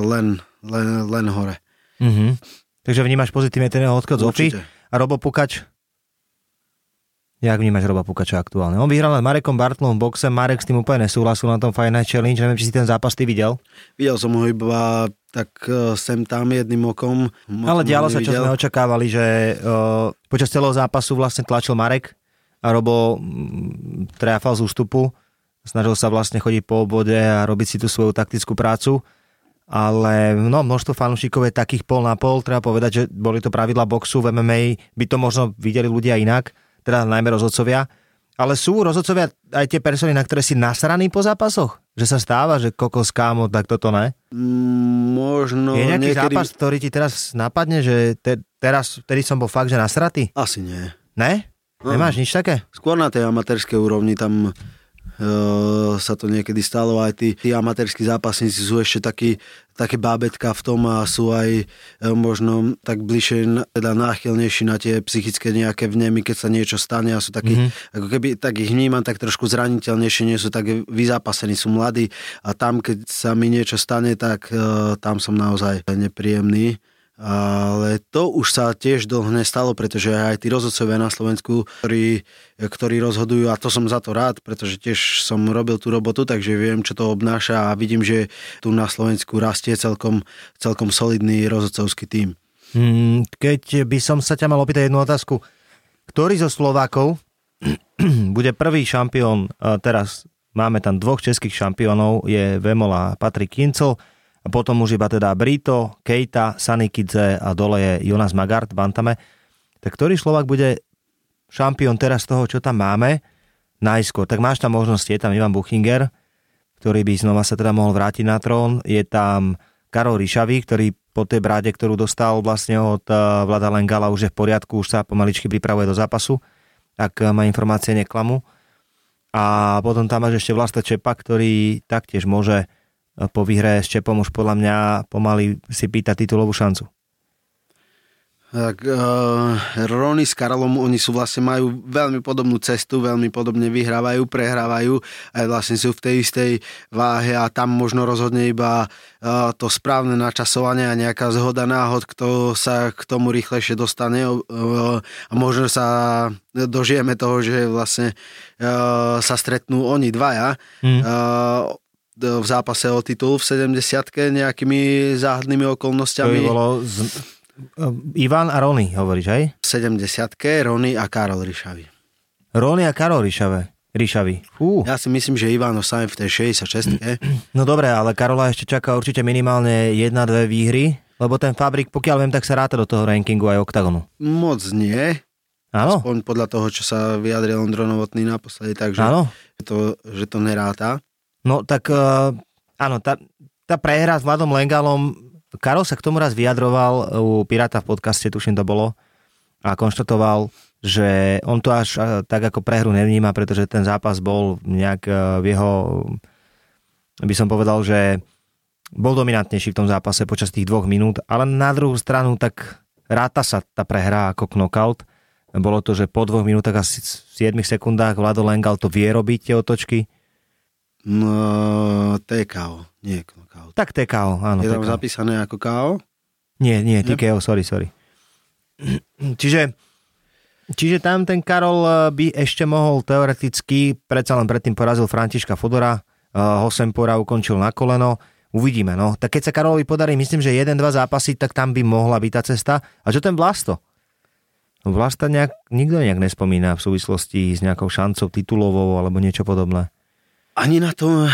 len, len, len hore. Mhm. Takže vnímaš pozitívne ten odchod z. Určite. A Robo Pukač? Jak vnímaš Roba Pukača aktuálne? On vyhral len Marekom Bartlom v boxe, Marek s tým úplne nesúhlasil na tom Fight Night Challenge, neviem, či si ten zápas ty videl. Videl som ho iba tak eh, sem tam jedným okom. Ale dialo sa, čo sme očakávali, že uh, počas celého zápasu vlastne tlačil Marek a Robo mm, trafal z ústupu. Snažil sa vlastne chodiť po obode a robiť si tú svoju taktickú prácu. Ale no, množstvo fanúšikov je takých pol na pol. Treba povedať, že boli to pravidla boxu v MMA. By to možno videli ľudia inak, teda najmä rozhodcovia. Ale sú rozhodcovia aj tie persony, na ktoré si nasraný po zápasoch? Že sa stáva, že kokos kámo, tak toto ne? Možno je nejaký niekedy... zápas, ktorý ti teraz napadne, že te, teraz, vtedy som bol fakt, že nasratý? Asi nie. Ne? No. Nemáš nič také? Skôr na tej amatérskej úrovni tam sa to niekedy stalo. Aj tí, tí amatérskí zápasníci sú ešte takí, také bábetka v tom a sú aj uh, možno tak bližšie, teda náchylnejší na tie psychické nejaké vnemy, keď sa niečo stane a sú takí, mm-hmm. ako keby tak ich vnímam tak trošku zraniteľnejšie, nie sú tak vyzápasení, sú mladí a tam, keď sa mi niečo stane, tak uh, tam som naozaj nepríjemný. Ale to už sa tiež dlho nestalo, pretože aj tí rozhodcovia na Slovensku, ktorí, ktorí rozhodujú, a to som za to rád, pretože tiež som robil tú robotu, takže viem, čo to obnáša a vidím, že tu na Slovensku rastie celkom, celkom solidný rozhodcovský tím. Hmm, keď by som sa ťa mal opýtať jednu otázku. Ktorý zo Slovákov bude prvý šampión, teraz máme tam dvoch českých šampiónov, je Vemola Patrik Kincel, a potom už iba teda Brito, Keita, Sanikidze a dole je Jonas Magart, Bantame. Tak ktorý Slovák bude šampión teraz toho, čo tam máme, najskôr? Tak máš tam možnosti, je tam Ivan Buchinger, ktorý by znova sa teda mohol vrátiť na trón, je tam Karol Ríšavý, ktorý po tej bráde, ktorú dostal vlastne od eh, Vlada Lengala, už je v poriadku, už sa pomaličky pripravuje do zápasu, ak eh, ma informácie neklamu. A potom tam máš ešte Vlasta Čepa, ktorý taktiež môže po výhre s Čepom už podľa mňa pomaly si pýta titulovú šancu. Tak uh, Rony s Karolom, oni sú vlastne majú veľmi podobnú cestu, veľmi podobne vyhrávajú, prehrávajú, aj vlastne sú v tej istej váhe a tam možno rozhodne iba uh, to správne načasovanie a nejaká zhoda náhod, kto sa k tomu rýchlejšie dostane uh, a možno sa dožijeme toho, že vlastne uh, sa stretnú oni dvaja. Hmm. Uh, v zápase o titul v 70 nejakými záhadnými To by okolnostiami. bolo z... Ivan a Rony, hovoríš, hej? v 70 Rony a Karol Ryšavy. Rony a Karol Ríšave. Ríšavy. Fú. Ja si myslím, že Ivano Sajn v tej 66 No dobre, ale Karola ešte čaká určite minimálne jedna, dve výhry, lebo ten Fabrik, pokiaľ viem, tak sa ráta do toho rankingu aj oktagonu. moc nie. Áno, Aspoň podľa toho, čo sa vyjadril Ondro Novotný naposledy, takže áno. to, že to neráta. No tak uh, áno, tá, tá prehra s Vladom Lengalom, Karol sa k tomu raz vyjadroval u Piráta v podcaste, tuším to bolo, a konštatoval, že on to až uh, tak ako prehru nevníma, pretože ten zápas bol nejak v jeho, by som povedal, že bol dominantnejší v tom zápase počas tých dvoch minút, ale na druhú stranu tak ráta sa tá prehra ako knockout. Bolo to, že po dvoch minútach asi 7 sekundách Vlado Lengal to vie robiť tie otočky. No, TKO, nie knockout. Tak TKO, áno. Je tam TKO. zapísané ako KO? Nie, nie, TKO, sorry, sorry. Čiže, čiže tam ten Karol eh, by ešte mohol teoreticky, predsa len predtým porazil Františka Fodora, eh, Hosempora ukončil na koleno, uvidíme. No. Tak keď sa Karolovi podarí, myslím, že jeden, dva zápasy, tak tam by mohla byť tá cesta. A čo ten Vlasto? No, Vlasta nejak, nikto nejak nespomína v súvislosti s nejakou šancou titulovou alebo niečo podobné. Ani na to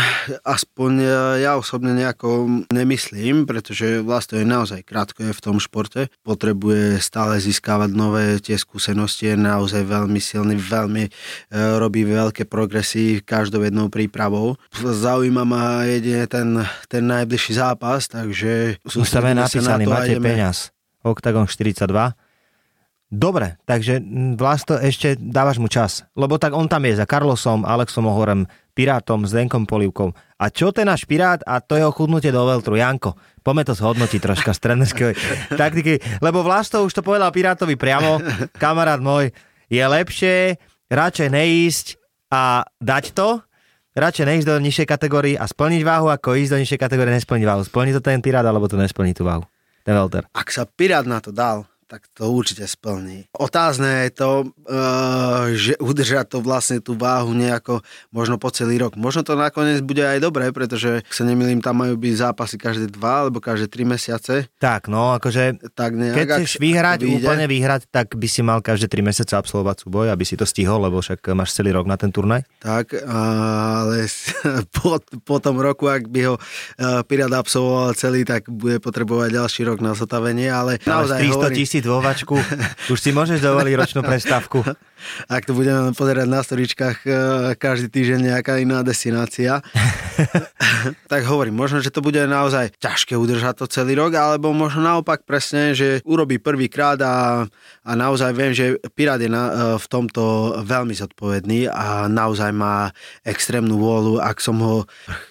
aspoň e, ja osobne nejako nemyslím, pretože vlastne je naozaj krátko je v tom športe. Potrebuje stále získavať nové tie skúsenosti, je naozaj veľmi silný, veľmi e, robí veľké progresy každou jednou prípravou. Zaujíma ma jedine ten, ten najbližší zápas, takže Už tam je napísaný, máte peňaz. Octagon 42. Dobre, takže mm, Vlasto ešte dávaš mu čas. Lebo tak on tam je za Carlosom, Alexom Ohorem, Pirátom, Zdenkom Polivkou. A čo ten náš Pirát a to jeho chudnutie do Veltru? Janko, poďme to zhodnotiť troška z trenerskej taktiky. Lebo Vlasto už to povedal Pirátovi priamo, kamarát môj, je lepšie radšej neísť a dať to, radšej neísť do nižšej kategórie a splniť váhu, ako ísť do nižšej kategórie a nesplniť váhu. Splní to ten Pirát, alebo to nesplní tú váhu. Ten Velter. ak sa Pirát na to dal, tak to určite splní. Otázne je to, uh, že udržať to vlastne tú váhu nejako možno po celý rok. Možno to nakoniec bude aj dobré, pretože, ak sa nemýlim, tam majú byť zápasy každé dva alebo každé tri mesiace. Tak, no, akože Tak nejak, keď chceš vyhrať, vyjde. úplne vyhrať, tak by si mal každé 3 mesiace absolvovať súboj, aby si to stihol, lebo však máš celý rok na ten turnaj. Tak, ale po, po tom roku, ak by ho uh, Pirát absolvoval celý, tak bude potrebovať ďalší rok na zotavenie, ale naozaj 300 hovorím, tisíc vo vačku, už si môžeš dovoliť ročnú prestávku. ak to budeme pozerať na storičkách uh, každý týždeň nejaká iná destinácia, tak hovorím, možno, že to bude naozaj ťažké udržať to celý rok, alebo možno naopak presne, že urobí prvýkrát a, a naozaj viem, že Pirát je na, e, v tomto veľmi zodpovedný a naozaj má extrémnu vôľu, ak som ho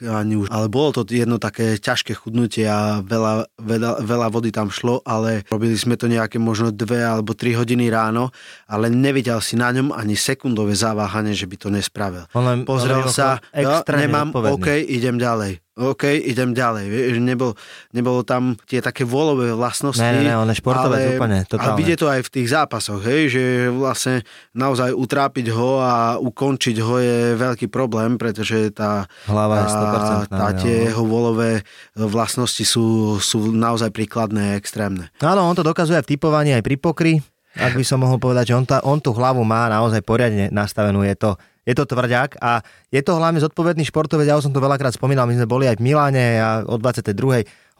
ani už, ale bolo to jedno také ťažké chudnutie a veľa, veľa, veľa vody tam šlo, ale robili sme to nejaké možno dve alebo tri hodiny ráno, ale nevidel si na ňom ani sekundové zaváhanie, že by to nespravil. On len- Pozrel on sa, extrémne nemám. OK, idem ďalej. OK, idem ďalej. Vieš, Nebol, nebolo tam tie také volové vlastnosti. Ne, ne, ne, on je športovec úplne, A totálne. vidie to aj v tých zápasoch, hej, že vlastne naozaj utrápiť ho a ukončiť ho je veľký problém, pretože tá, Hlava je tá, 100%. tá no. tie jeho volové vlastnosti sú, sú naozaj príkladné a extrémne. Áno, on to dokazuje aj v typovaní, aj pri pokry. Ak by som mohol povedať, že on, tá, on tú hlavu má naozaj poriadne nastavenú. Je to, je to tvrďak a je to hlavne zodpovedný športovec. Ja už som to veľakrát spomínal, my sme boli aj v Miláne a o 22.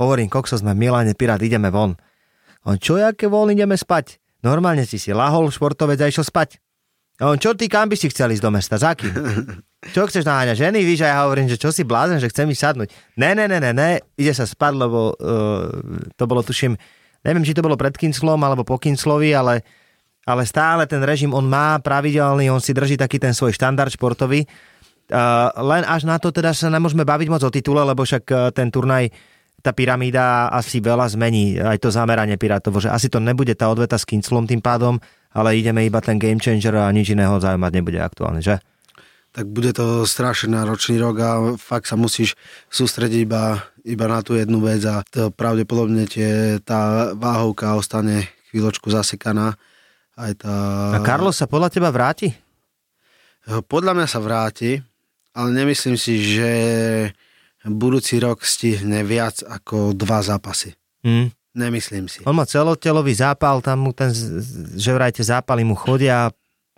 hovorím, kokso sme v Miláne, Pirát, ideme von. On, čo, aké voľný ideme spať? Normálne si si lahol športovec a išiel spať. A on, čo ty, kam by si chcel ísť do mesta? Za kým? Čo chceš naháňať ženy? Víš, a ja hovorím, že čo si blázen, že chcem ísť sadnúť. Ne, ne, ne, ne, ne, ide sa spať, lebo uh, to bolo, tuším, neviem, či to bolo pred Kinslom alebo po Kinslovi, ale, ale stále ten režim on má pravidelný, on si drží taký ten svoj štandard športový. Uh, len až na to teda sa nemôžeme baviť moc o titule, lebo však uh, ten turnaj tá pyramída asi veľa zmení, aj to zameranie Pirátovo, že asi to nebude tá odveta s Kinslom tým pádom, ale ideme iba ten game changer a nič iného zaujímať nebude aktuálne, že? tak bude to strašne náročný rok a fakt sa musíš sústrediť iba, iba na tú jednu vec a to pravdepodobne tie, tá váhovka ostane chvíľočku zasekaná. Aj tá... A Carlos sa podľa teba vráti? Podľa mňa sa vráti, ale nemyslím si, že budúci rok stihne viac ako dva zápasy. Hm. Nemyslím si. On má celotelový zápal, tam mu ten, že vraj tie zápaly mu chodia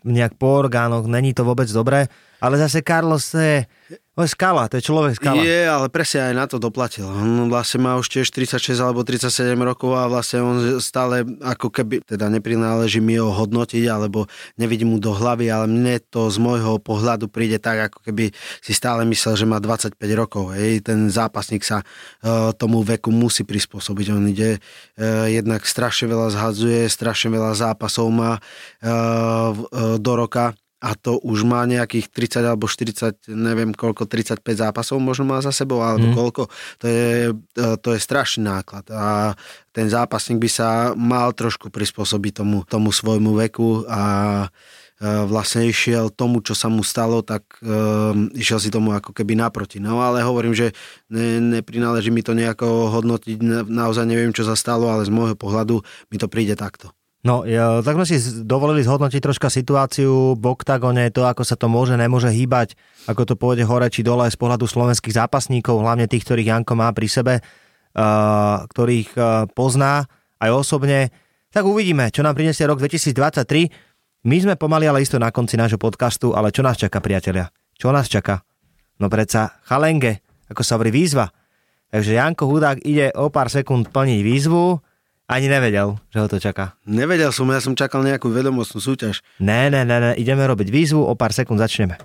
nejak po orgánoch, není to vôbec dobré. Ale zase Carlos je, to je skala, to je človek skala. Je, ale presne aj na to doplatil. On vlastne má už tiež 36 alebo 37 rokov a vlastne on stále ako keby, teda neprináleží mi ho hodnotiť alebo nevidím mu do hlavy, ale mne to z môjho pohľadu príde tak, ako keby si stále myslel, že má 25 rokov. Hej. Ten zápasník sa uh, tomu veku musí prispôsobiť. On ide uh, jednak strašne veľa zhadzuje, strašne veľa zápasov má uh, uh, do roka a to už má nejakých 30 alebo 40, neviem koľko, 35 zápasov možno má za sebou, alebo mm. koľko. To je, e, to je strašný náklad a ten zápasník by sa mal trošku prispôsobiť tomu, tomu svojmu veku a e, vlastne išiel tomu, čo sa mu stalo, tak um, išiel si tomu ako keby naproti. No ale hovorím, že ne, neprináleží mi to nejako hodnotiť, naozaj neviem, čo sa stalo, ale z môjho pohľadu mi to príde takto. No, ja, tak sme si dovolili zhodnotiť troška situáciu v oktagone, to, ako sa to môže, nemôže hýbať, ako to pôjde hore či dole z pohľadu slovenských zápasníkov, hlavne tých, ktorých Janko má pri sebe, uh, ktorých uh, pozná aj osobne. Tak uvidíme, čo nám prinesie rok 2023. My sme pomaly ale isto na konci nášho podcastu, ale čo nás čaká, priatelia? Čo nás čaká? No predsa chalenge, ako sa hovorí výzva. Takže Janko Hudák ide o pár sekúnd plniť výzvu, ani nevedel, že ho to čaká. Nevedel som, ja som čakal nejakú vedomostnú súťaž. Ne, ne, ne, ne, ideme robiť výzvu, o pár sekúnd začneme.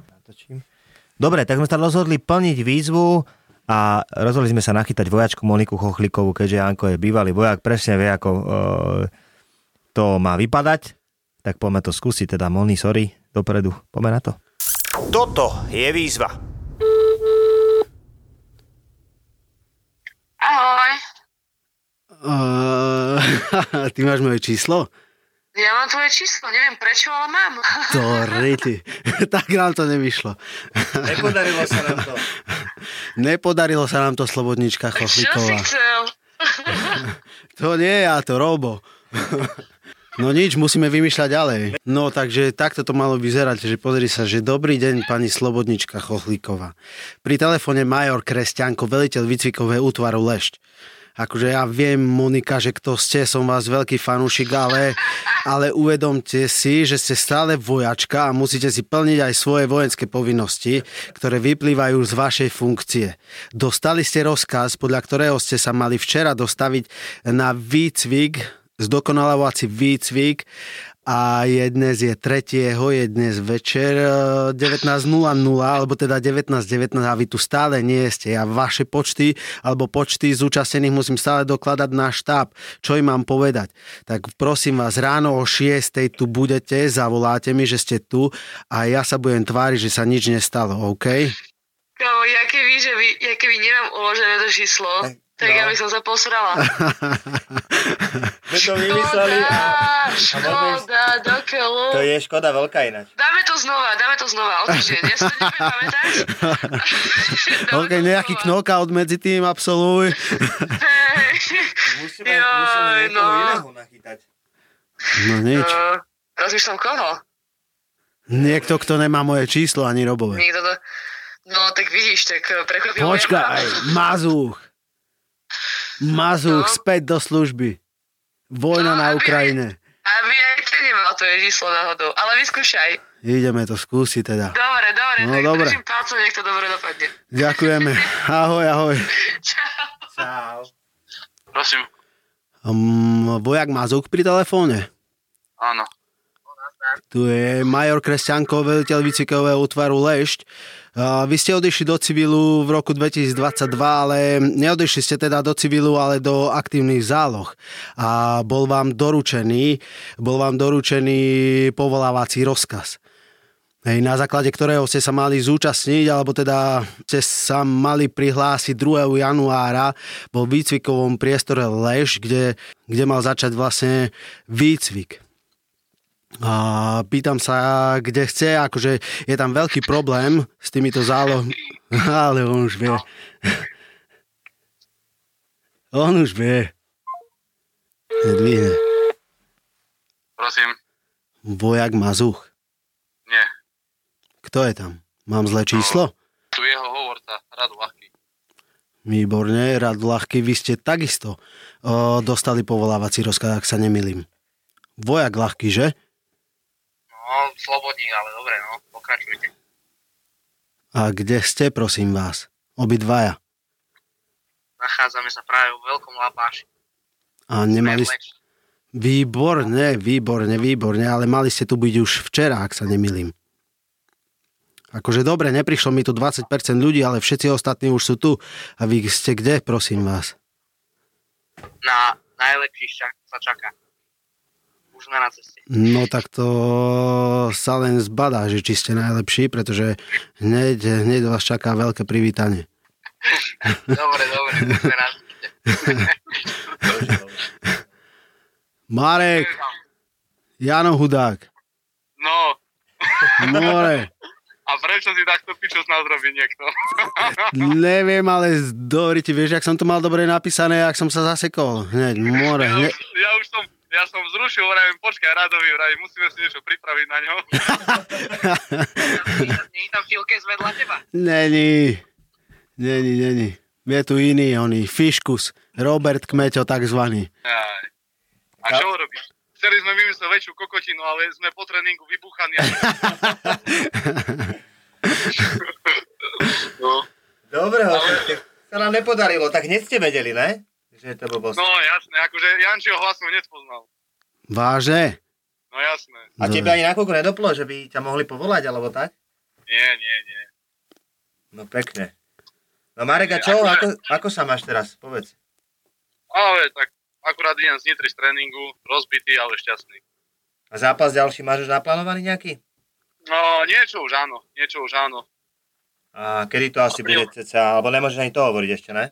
Dobre, tak sme sa rozhodli plniť výzvu a rozhodli sme sa nachytať vojačku Moniku Chochlikovú, keďže Janko je bývalý vojak, presne vie, ako e, to má vypadať. Tak poďme to skúsiť, teda Moni, sorry, dopredu, poďme na to. Toto je výzva. Ahoj. Uh, ty máš moje číslo? Ja mám tvoje číslo, neviem prečo, ale mám. To ryti. tak nám to nevyšlo. Nepodarilo sa nám to. Nepodarilo sa nám to, Slobodnička Čo si Chochlíková. chcel? To nie ja, to Robo. No nič, musíme vymýšľať ďalej. No takže takto to malo vyzerať, že pozri sa, že dobrý deň pani Slobodnička Chochlíková. Pri telefóne major Kresťanko, veliteľ výcvikového útvaru Lešť. Akože ja viem, Monika, že kto ste, som vás veľký fanúšik, ale, ale uvedomte si, že ste stále vojačka a musíte si plniť aj svoje vojenské povinnosti, ktoré vyplývajú z vašej funkcie. Dostali ste rozkaz, podľa ktorého ste sa mali včera dostaviť na výcvik, zdokonalovací výcvik a je dnes je 3. je dnes večer e, 19.00 alebo teda 19.19 a vy tu stále nie ste a vaše počty alebo počty zúčastnených musím stále dokladať na štáb, čo im mám povedať. Tak prosím vás, ráno o 6. tu budete, zavoláte mi, že ste tu a ja sa budem tváriť, že sa nič nestalo, OK? Kámo, ja keby, že by, ja keby nemám uložené to číslo, tak ja by som sa posrala. My to Škoda, škoda, do keľu. To je škoda veľká ináč. Dáme to znova, dáme to znova, o týždeň. Ja si to nebudem pamätať. Nejaký knockout medzi tým absolvuj. Musíme, Joj, no. nachytať. No nič. No, Rozmýšľam koho? Niekto, kto nemá moje číslo ani Robové. Niekto to... No, tak vidíš, tak eh, prekvapil Počkaj, Mazúch. Mazúch No. späť do služby. Vojna No, na Ukrajine. Aby aj ty nemal to je číslo náhodou. Ale vyskúšaj. Ideme to skúsiť teda. Dobre, dobre, No, tak dobre. držím palcom, nech to dobre dopadne. Ďakujeme. Ahoj, ahoj. Čau. Čau. Prosím, Um, vojak Mazúch pri telefóne. áno. Tu je major Kresťanko, veliteľ výcvikového útvaru Lešť. Vy ste odišli do civilu v roku 2022, ale neodišli ste teda do civilu, ale do aktívnych záloh. A bol vám doručený, bol vám doručený povolávací rozkaz. Hej, na základe ktorého ste sa mali zúčastniť, alebo teda ste sa mali prihlásiť 2. januára vo výcvikovom priestore Leš, kde, kde mal začať vlastne výcvik. A pýtam sa, kde chce, akože je tam veľký problém s týmito zálohmi, ale on už vie. On už vie. Nedvihne. Prosím, Vojak Mazuch. nie. Kto je tam? Mám zlé číslo? Tu je jeho hovorca, Radu Ľahký. Výborne, rád ľahký. Vy ste takisto o, dostali povolávací rozkaz, ak sa nemilím. Vojak ľahký, že? No, slobodník, ale dobre, no, pokračujte. A kde ste, prosím vás? Obidvaja. Nachádzame sa práve v Veľkom Lapáši. A nemali ste... Výborne, výborne, výborne, ale mali ste tu byť už včera, ak sa nemilím. Akože dobre, neprišlo mi tu 20% ľudí, ale všetci ostatní už sú tu. A vy ste kde, prosím vás? Na najlepší sa čaká. Už sme na ceste. No tak to sa len zbadá, že či ste najlepší, pretože hneď, hneď vás čaká veľké privítanie. Dobre, dobre, sme na ceste. Marek, Jano Hudák, No, more. a prečo si takto pičo z nás robí niekto? Neviem, ale dobrý ti vieš, jak som to mal dobre napísané, jak som sa zasekol. Hneď, more, Ja hneď. už, ja už som, ja som vzrušil, vravím, počkaj, Radovi, vravím, musíme si niečo pripraviť na ňo. Je tam Filkes vedľa teba? Není, není, není. Je tu iný, oný, Fiškus, Robert Kmeťo takzvaný. Aj. A čo robíš? Chceli sme vymyslieť väčšiu kokotinu, ale sme po tréningu vybuchaní. no. Dobre, sa nám nepodarilo, tak hneď ste vedeli, ne? Že je to blbosť. no jasné, akože Jančiho hlas som hneď poznal. Váže? No jasné. A tebe ani na koľko nedoplo, že by ťa mohli povolať, alebo tak? Nie, nie, nie. No pekne. No Marek, a čo? Ako, ako sa máš teraz? Povedz. Ale tak akurát idem z Nitry z tréningu, rozbitý, ale šťastný. A zápas ďalší máš už naplánovaný nejaký? No, niečo už áno, niečo už áno. A kedy to asi bude ceca? Alebo nemôžeš ani to hovoriť ešte, ne?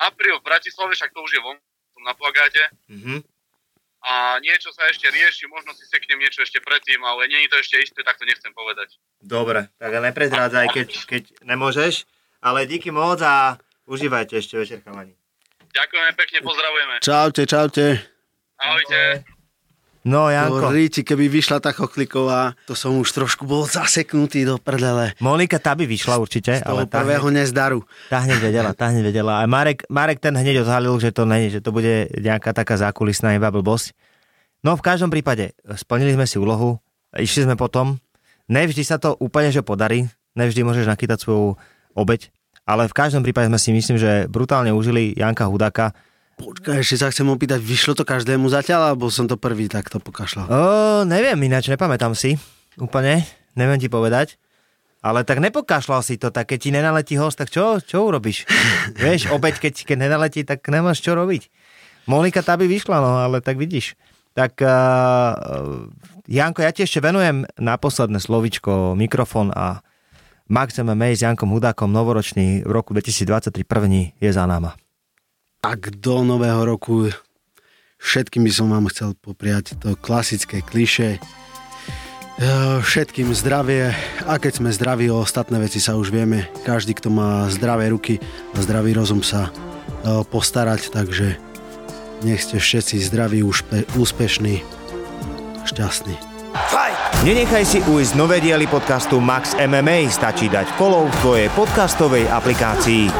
Apríl v Bratislave, však to už je von, som na plagáte. Mhm. A niečo sa ešte rieši, možno si seknem niečo ešte predtým, ale nie je to ešte isté, tak to nechcem povedať. Dobre, tak neprezrádzaj, keď, keď nemôžeš. Ale díky moc a užívajte ešte večer, chalani. Ďakujeme pekne, pozdravujeme. Čaute, čaute. Ahojte. No, Janko. Ríti, keby vyšla tá chokliková, to som už trošku bol zaseknutý do prdele. Monika, tá by vyšla určite, Z toho ale tá prvého hneď, nezdaru. tá hneď vedela, tá hneď vedela. A Marek, Marek ten hneď odhalil, že to nie, že to bude nejaká taká zákulisná iba blbosť. No v každom prípade, splnili sme si úlohu, išli sme potom. Nevždy sa to úplne, že podarí, nevždy môžeš nakýtať svoju obeď, ale v každom prípade sme si myslím, že brutálne užili Janka Hudáka. Počkaj, ešte sa chcem opýtať, vyšlo to každému zatiaľ, alebo som to prvý takto pokašľal? O, neviem ináč, nepamätám si úplne, neviem ti povedať. Ale tak nepokašľal si to, tak keď ti nenaletí host, tak čo, čo urobíš? Vieš, opäť keď, keď nenaletí, tak nemáš čo robiť. Monika tá by vyšla, no ale tak vidíš. Tak uh, Janko, ja ti ešte venujem na posledné slovičko, mikrofón a Max MMA s Jankom Hudákom novoročný v roku 2023 první je za náma. Tak do nového roku všetkým by som vám chcel popriať to klasické kliše. E, Všetkým zdravie a keď sme zdraví, o ostatné veci sa už vieme. Každý, kto má zdravé ruky a zdravý rozum sa e, postarať, takže nech ste všetci zdraví, úšpe, úspešní, šťastní. Nenechaj si ujsť nové diely podcastu Max MMA, stačí dať follow v tvojej podcastovej aplikácii.